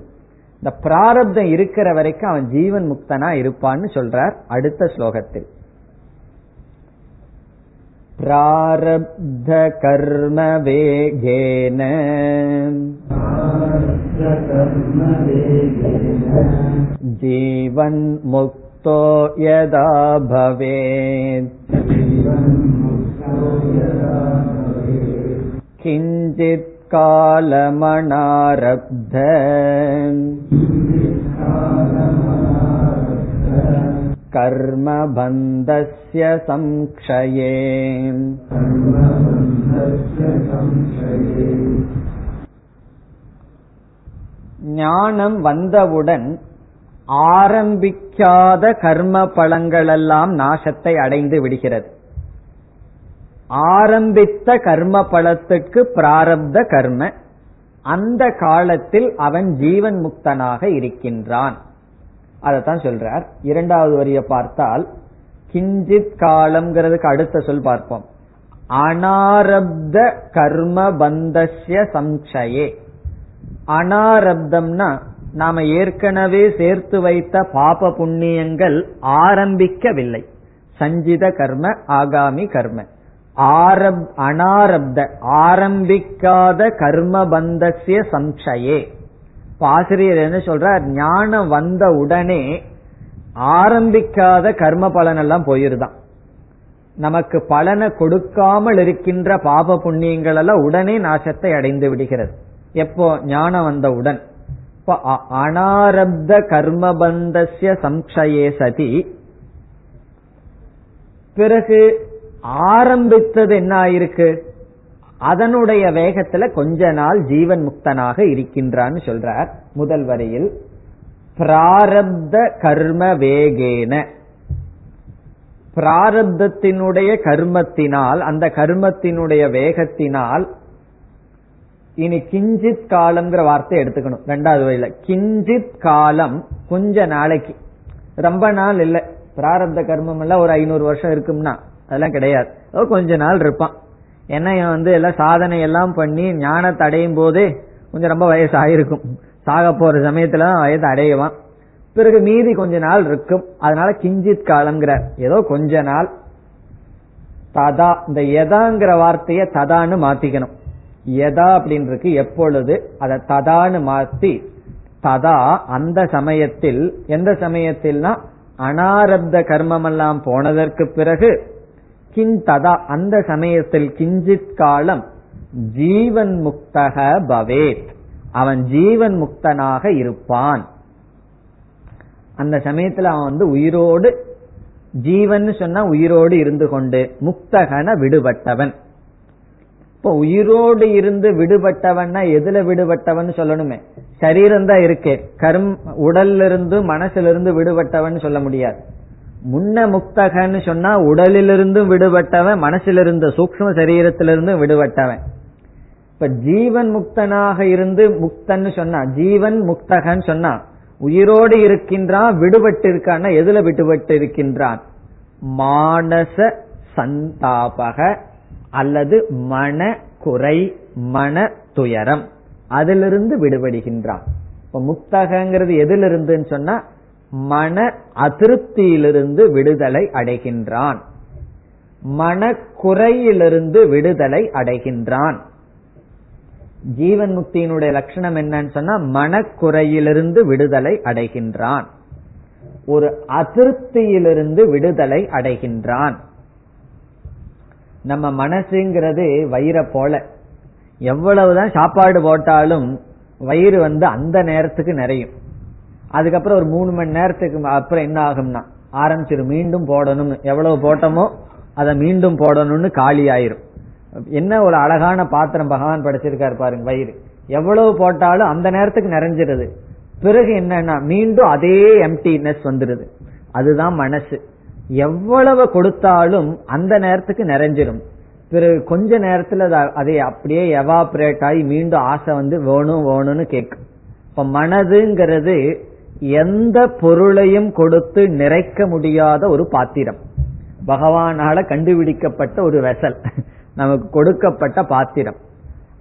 இந்த பிராரப்தம் இருக்கிற வரைக்கும் அவன் ஜீவன் முக்தனா இருப்பான்னு சொல்றார் அடுத்த ஸ்லோகத்தில். பிராரப்த கர்ம வேகேன. ஜீவன் முக்தோ யதா किञ्चित् कालमणारब्ध कर्मबन्धस्य संक्षये ஞானம் வந்தவுடன் ஆரம்பிக்காத கர்ம பலங்களெல்லாம் நாசத்தை அடைந்து விடுகிறது ஆரம்பித்த கர்ம பலத்துக்கு பிராரப்த கர்ம. அந்த காலத்தில் அவன் ஜீவன் முக்தனாக இருக்கின்றான். அதைத்தான் சொல்றார். இரண்டாவது வரிய பார்த்தால் கிஞ்சித் காலம்ங்கிறதுக்கு அடுத்த சொல் பார்ப்போம். அனாரப்த கர்ம பந்தஸ்ய சம்சயே. அனாரப்தம்னா நாம ஏற்கனவே சேர்த்து வைத்த பாப புண்ணியங்கள் ஆரம்பிக்கவில்லை. சஞ்சித கர்ம ஆகாமி கர்ம. ஆரப் அனாரப்த ஆரம்பிக்காத கர்ம பந்தசிய சம்சயே. ஆசிரியர் என்ன சொல்றார்? ஞானம் வந்த உடனே ஆரம்பிக்காத கர்ம பலன் எல்லாம் போயிருதான். நமக்கு பலனை கொடுக்காமல் இருக்கின்ற பாப புண்ணியங்கள் எல்லாம் உடனே நாசத்தை அடைந்து விடுகிறது. எப்போ? ஞானம் வந்தவுடன் அனாரப்த கர்மபந்தசிய சம்சயே சதி. பிறகு ஆரம்பித்தது என்ன ஆயிருக்கு அதனுடைய வேகத்துல கொஞ்ச நாள் ஜீவன் முக்தனாக இருக்கின்றான்னு சொல்றார் முதல் வரையில் பிராரப்த கர்ம வேகேன. பிராரப்தத்தினுடைய கர்மத்தினால் அந்த கர்மத்தினுடைய வேகத்தினால் இனி கிஞ்சித் காலம்ங்கிற வார்த்தை எடுத்துக்கணும் ரெண்டாவது வழியில கிஞ்சித் காலம் கொஞ்ச நாளைக்கு. ரொம்ப நாள் இல்லை. பிராரப்த கர்மம் எல்லாம் ஒரு ஐநூறு வருஷம் இருக்கும்னா. அதெல்லாம் கிடையாது. கொஞ்ச நாள் இருப்பான். ஏன்னா வந்து எல்லாம் சாதனை எல்லாம் பண்ணி ஞானத்தை அடையும் போதே கொஞ்சம் ரொம்ப வயசு ஆயிருக்கும் சாக போற சமயத்துல வயது அடையவான் பிறகு மீதி கொஞ்ச நாள் இருக்கும். அதனால கிஞ்சித் காலம்ங்கிற ஏதோ கொஞ்ச நாள். ததா இந்த எதாங்கிற வார்த்தைய ததான்னு மாத்திக்கணும். எதா அப்படின்றது எப்பொழுது அதை ததான்னு மாத்தி ததா அந்த சமயத்தில் எந்த சமயத்தில்னா அனாரப்த கர்மமெல்லாம் போனதற்கு பிறகு கின் ததா அந்த சமயத்தில் கிஞ்சித் காலம் ஜீவன் முக்தக பவேத். அவன் ஜீவன் முக்தனாக இருப்பான். அந்த சமயத்துல அவன் வந்து உயிரோடு ஜீவன் சொன்னா உயிரோடு இருந்து கொண்டு முக்தகன விடுபட்டவன். இப்போ உயிரோடு இருந்து விடுபட்டவன்னா எதுல விடுபட்டவன் சொல்லணுமே? சரீரம் தான் இருக்கே. கரும் உடல்ல இருந்து மனசுல இருந்து விடுபட்டவன் சொல்ல முடியாது. முன்ன முக்தகன்னு சொன்னா உடலிலிருந்தும் விடுபட்டவன் மனசிலிருந்து சூக்ம சரீரத்திலிருந்தும் விடுபட்டவன். இப்ப ஜீவன் முக்தனாக இருந்து முக்தன்னு சொன்னா ஜீவன் முக்தகன்னு சொன்னா உயிரோடு இருக்கின்றான் விடுபட்டு இருக்கான்னா எதுல விடுபட்டு இருக்கின்றான் மானச சந்தாபக அல்லது மன குறை மன துயரம். அதிலிருந்து விடுபடுகின்றான். இப்ப முக்தகங்கிறது எதிலிருந்துன்னு சொன்னா மன அதிருப்தியிலிருந்து விடுதலை அடைகின்றான். மனக்குறையிலிருந்து விடுதலை அடைகின்றான். ஜீவன் முக்தியினுடைய லட்சணம் என்னன்னு சொன்னா மனக்குறையிலிருந்து விடுதலை அடைகின்றான். ஒரு அதிருப்தியிலிருந்து விடுதலை அடைகின்றான். நம்ம மனசுங்கிறது வயிற போல. எவ்வளவுதான் சாப்பாடு போட்டாலும் வயிறு வந்து அந்த நேரத்துக்கு நிறையும். அதுக்கப்புறம் ஒரு மூணு மணி நேரத்துக்கு அப்புறம் என்ன ஆகும்னா ஆரம்பிச்சிடும் மீண்டும் போடணும் எவ்வளவு போட்டோமோ அதை மீண்டும் போடணும்னு காலி ஆயிரும் என்ன ஒரு அழகான பாத்திரம் பகவான் படைச்சிருக்காரு பாருங்க வயிறு. எவ்வளவு போட்டாலும் அந்த நேரத்துக்கு நிறைஞ்சிருது. பிறகு என்னன்னா மீண்டும் அதே எம்டினஸ் வந்துருது. அதுதான் மனசு. எவ்வளவு கொடுத்தாலும் அந்த நேரத்துக்கு நிறைஞ்சிரும். பிறகு கொஞ்ச நேரத்துல அதை அப்படியே எவாபரேட் ஆகி மீண்டும் ஆசை வந்து வேணும் வேணும்னு கேட்கும். இப்ப மனதுங்கிறது எந்த பொருளையும் கொடுத்து நிறைக்க முடியாத ஒரு பாத்திரம். பகவானால கண்டுபிடிக்கப்பட்ட ஒரு வெசல் நமக்கு கொடுக்கப்பட்ட பாத்திரம்.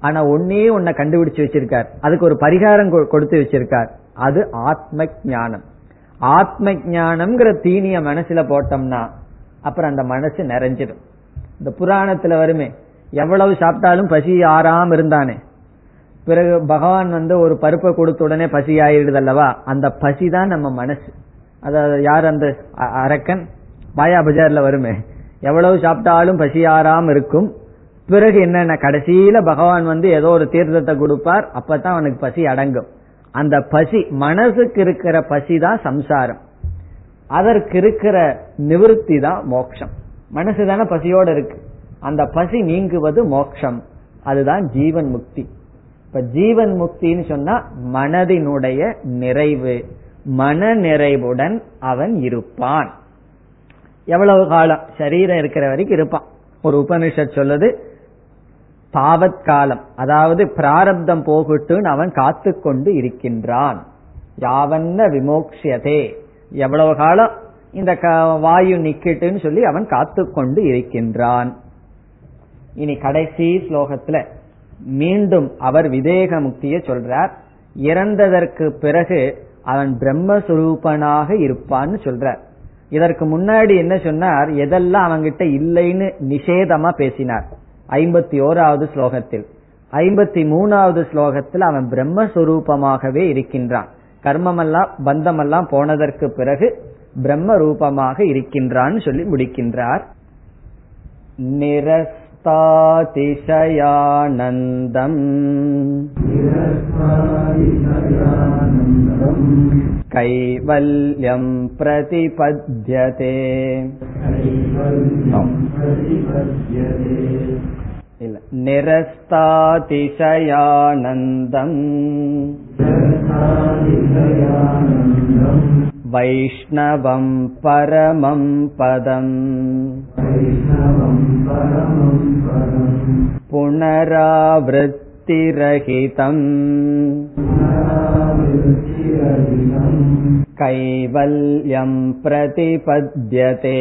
ஆனா ஒன்னே ஒன்ன கண்டுபிடிச்சு வச்சிருக்கார். அதுக்கு ஒரு பரிகாரம் கொடுத்து வச்சிருக்கார். அது ஆத்ம ஞானம் ஆத்ம ஞானம்ங்கிற தீனிய மனசுல போட்டோம்னா அப்புறம் அந்த மனசு நிறைஞ்சிடும். இந்த புராணத்துல வருமே எவ்வளவு சாப்பிட்டாலும் பசி ஆறாம இருந்தானே பிறகு பகவான் வந்து ஒரு பருப்பை கொடுத்த உடனே பசி ஆயிடுது அல்லவா அந்த பசி தான் நம்ம மனசு. அதாவது யார் அந்த அரக்கன்? பாயா பஜார்ல வருமே. எவ்வளவு சாப்பிட்டாலும் பசி ஆறாம இருக்கும். பிறகு என்னென்ன? கடைசியில பகவான் வந்து ஏதோ ஒரு தீர்த்தத்தை கொடுப்பார். அப்பதான் அவனுக்கு பசி அடங்கும். அந்த பசி மனசுக்கு இருக்கிற பசி தான் சம்சாரம். அதற்கு இருக்கிற நிவிருத்தி தான் மோட்சம் மனசு தானே பசியோட இருக்கு. அந்த பசி நீங்குவது மோக்ஷம். அதுதான் ஜீவன் முக்தி. இப்ப ஜீவன் முக்தின்னு சொன்னா மனதினுடைய நிறைவு மன நிறைவுடன் அவன் இருப்பான். எவ்வளவு காலம்? சரீரம் இருக்கிற வரைக்கும் இருப்பான். ஒரு உபனிஷத் சொல்லுது பாவத் காலம் அதாவது பிராரப்தம் போகட்டுன்னு அவன் காத்து கொண்டு இருக்கின்றான். யாவன்ன விமோக்ஷதே எவ்வளவு காலம்? இந்த வாயு நிக்கட்டுன்னு சொல்லி அவன் காத்து கொண்டு இருக்கின்றான். இனி கடைசி ஸ்லோகத்துல மீண்டும் அவர் விதேக முக்தியை சொல்றார். இறந்ததற்கு பிறகு அவன் பிரம்மஸ்வரூபனாக இருப்பான்னு சொல்றார். இதற்கு முன்னாடி என்ன சொன்னார்? எதெல்லாம் அவங்கிட்ட இல்லைன்னு நிஷேதமா பேசினார். ஐம்பத்தி ஓராவது ஸ்லோகத்தில். ஐம்பத்தி மூணாவது ஸ்லோகத்தில் அவன் பிரம்மஸ்வரூபமாகவே இருக்கின்றான். கர்மமெல்லாம் பந்தமெல்லாம் போனதற்கு பிறகு பிரம்ம ரூபமாக இருக்கின்றான் சொல்லி முடிக்கின்றார். நிரஸ்தாதிசயானந்தம் கைவல்யம் பிரதிபத்யதே. இல்ல நிரஸ்தாதிசயானந்தம் वैष्णवं परमं पदम् पुनरावृत्तिरहितम् कैवल्यं प्रतिपद्यते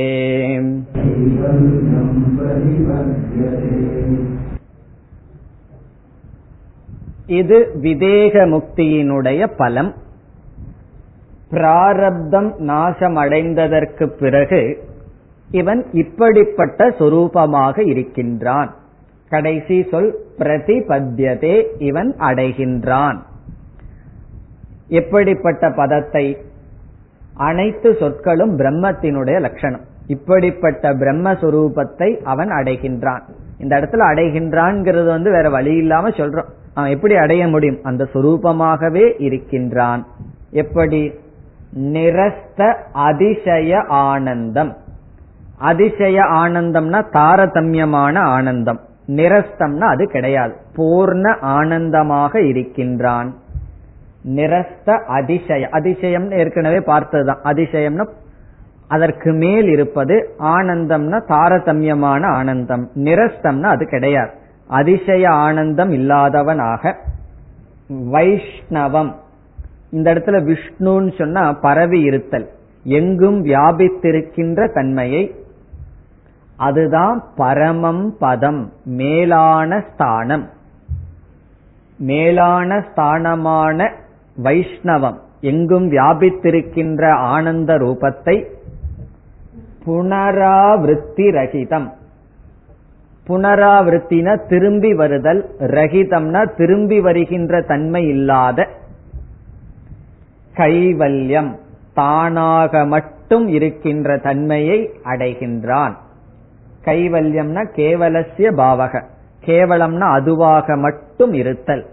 இது விதேக முக்தியினுடைய பலம் பிராரப்தம் நாசமடைந்ததற்கு பிறகு இவன் இப்படிப்பட்ட சொரூபமாக இருக்கின்றான். கடைசி சொல் பிரதிபத்தியதே இவன் அடைகின்றான். எப்படிப்பட்ட பதத்தை? அனைத்து சொற்களும் பிரம்மத்தினுடைய லட்சணம். இப்படிப்பட்ட பிரம்மஸ்வரூபத்தை அவன் அடைகின்றான். இந்த இடத்துல அடைகின்றான்ங்கிறது வந்து வேற வழி இல்லாம சொல்றோம். அவன் எப்படி அடைய முடியும்? அந்த சொரூபமாகவே இருக்கின்றான். எப்படி? நிரஸ்த அதிசய ஆனந்தம். அதிசய ஆனந்தம்னா தாரதமியமான ஆனந்தம். நிரஸ்தம்னா அது கிடையாது. பூர்ண ஆனந்தமாக இருக்கின்றான். நிரஸ்த அதிசய. அதிசயம் ஏற்கனவே பார்த்ததுதான். அதிசயம்னா அதற்கு மேல் இருப்பது ஆனந்தம்னா தாரதமியமான ஆனந்தம். நிரஸ்தம்னா அது கிடையாது. அதிசய ஆனந்தம் இல்லாதவனாக வைஷ்ணவம். இந்த இடத்துல விஷ்ணுன்னு சொன்னா பரவி இருத்தல். எங்கும் வியாபித்திருக்கின்ற தன்மையை. அதுதான் பரமம் பதம் மேலான ஸ்தானம். மேலான ஸ்தானமான வைஷ்ணவம் எங்கும் வியாபித்திருக்கின்ற ஆனந்த ரூபத்தை புனராவிருத்தி ரகிதம் புனராவிருத்தின திரும்பி வருதல் ரகிதம்னா திரும்பி வருகின்ற தன்மை இல்லாத கைவல்யம் தானாக மட்டும் இருக்கின்ற தன்மையை அடைகின்றான். கைவல்யம்னா கேவலசிய பாவக. கேவலம்னா அதுவாக மட்டும் இருத்தல்.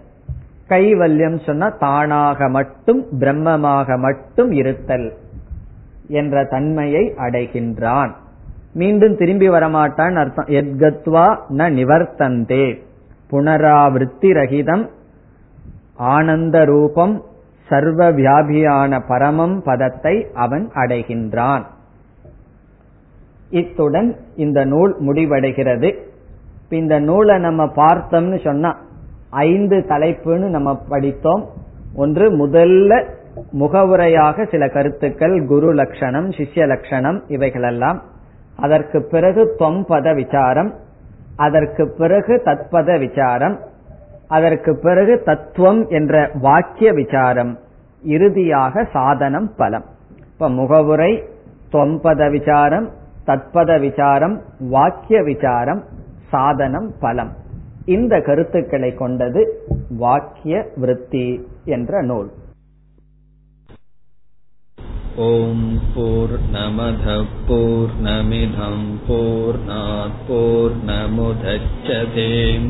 கைவல்யம் சொன்னா தானாக மட்டும் பிரம்மமாக மட்டும் இருத்தல் என்ற தன்மையை அடைகின்றான். மீண்டும் திரும்பி வரமாட்டான் அர்த்தம். எத்கத்வா ந நிவர்த்தந்தே. புனராவிருத்தி ரகிதம் ஆனந்த ரூபம் சர்வ வியாபியான பரமம் பதத்தை அவன் அடைகின்றான். இத்துடன் இந்த நூல் முடிவடைகிறது. இந்த நூலை நம்ம பார்த்தோம்னு சொன்னா ஐந்து தலைப்புன்னு நம்ம படித்தோம். ஒன்று முதல்ல முகவுரையாக சில கருத்துக்கள் குரு லட்சணம் சிஷ்ய லட்சணம் இவைகளெல்லாம். அதற்கு பிறகு தொம்பத விசாரம் அதற்கு பிறகு தத்பத விசாரம் அதற்கு பிறகு தத்துவம் என்ற வாக்கிய விசாரம் இறுதியாக சாதனம் பலம். இப்ப முகவுரை தொம்பத விசாரம் தத்பத விசாரம் வாக்கிய விசாரம் சாதனம் பலம். இந்த கருத்துக்களை கொண்டது வாக்கிய விருத்தி என்ற நூல். ஓம் போர் நமத போர் நமிதம் போர் போர் நமுதச்சதேம்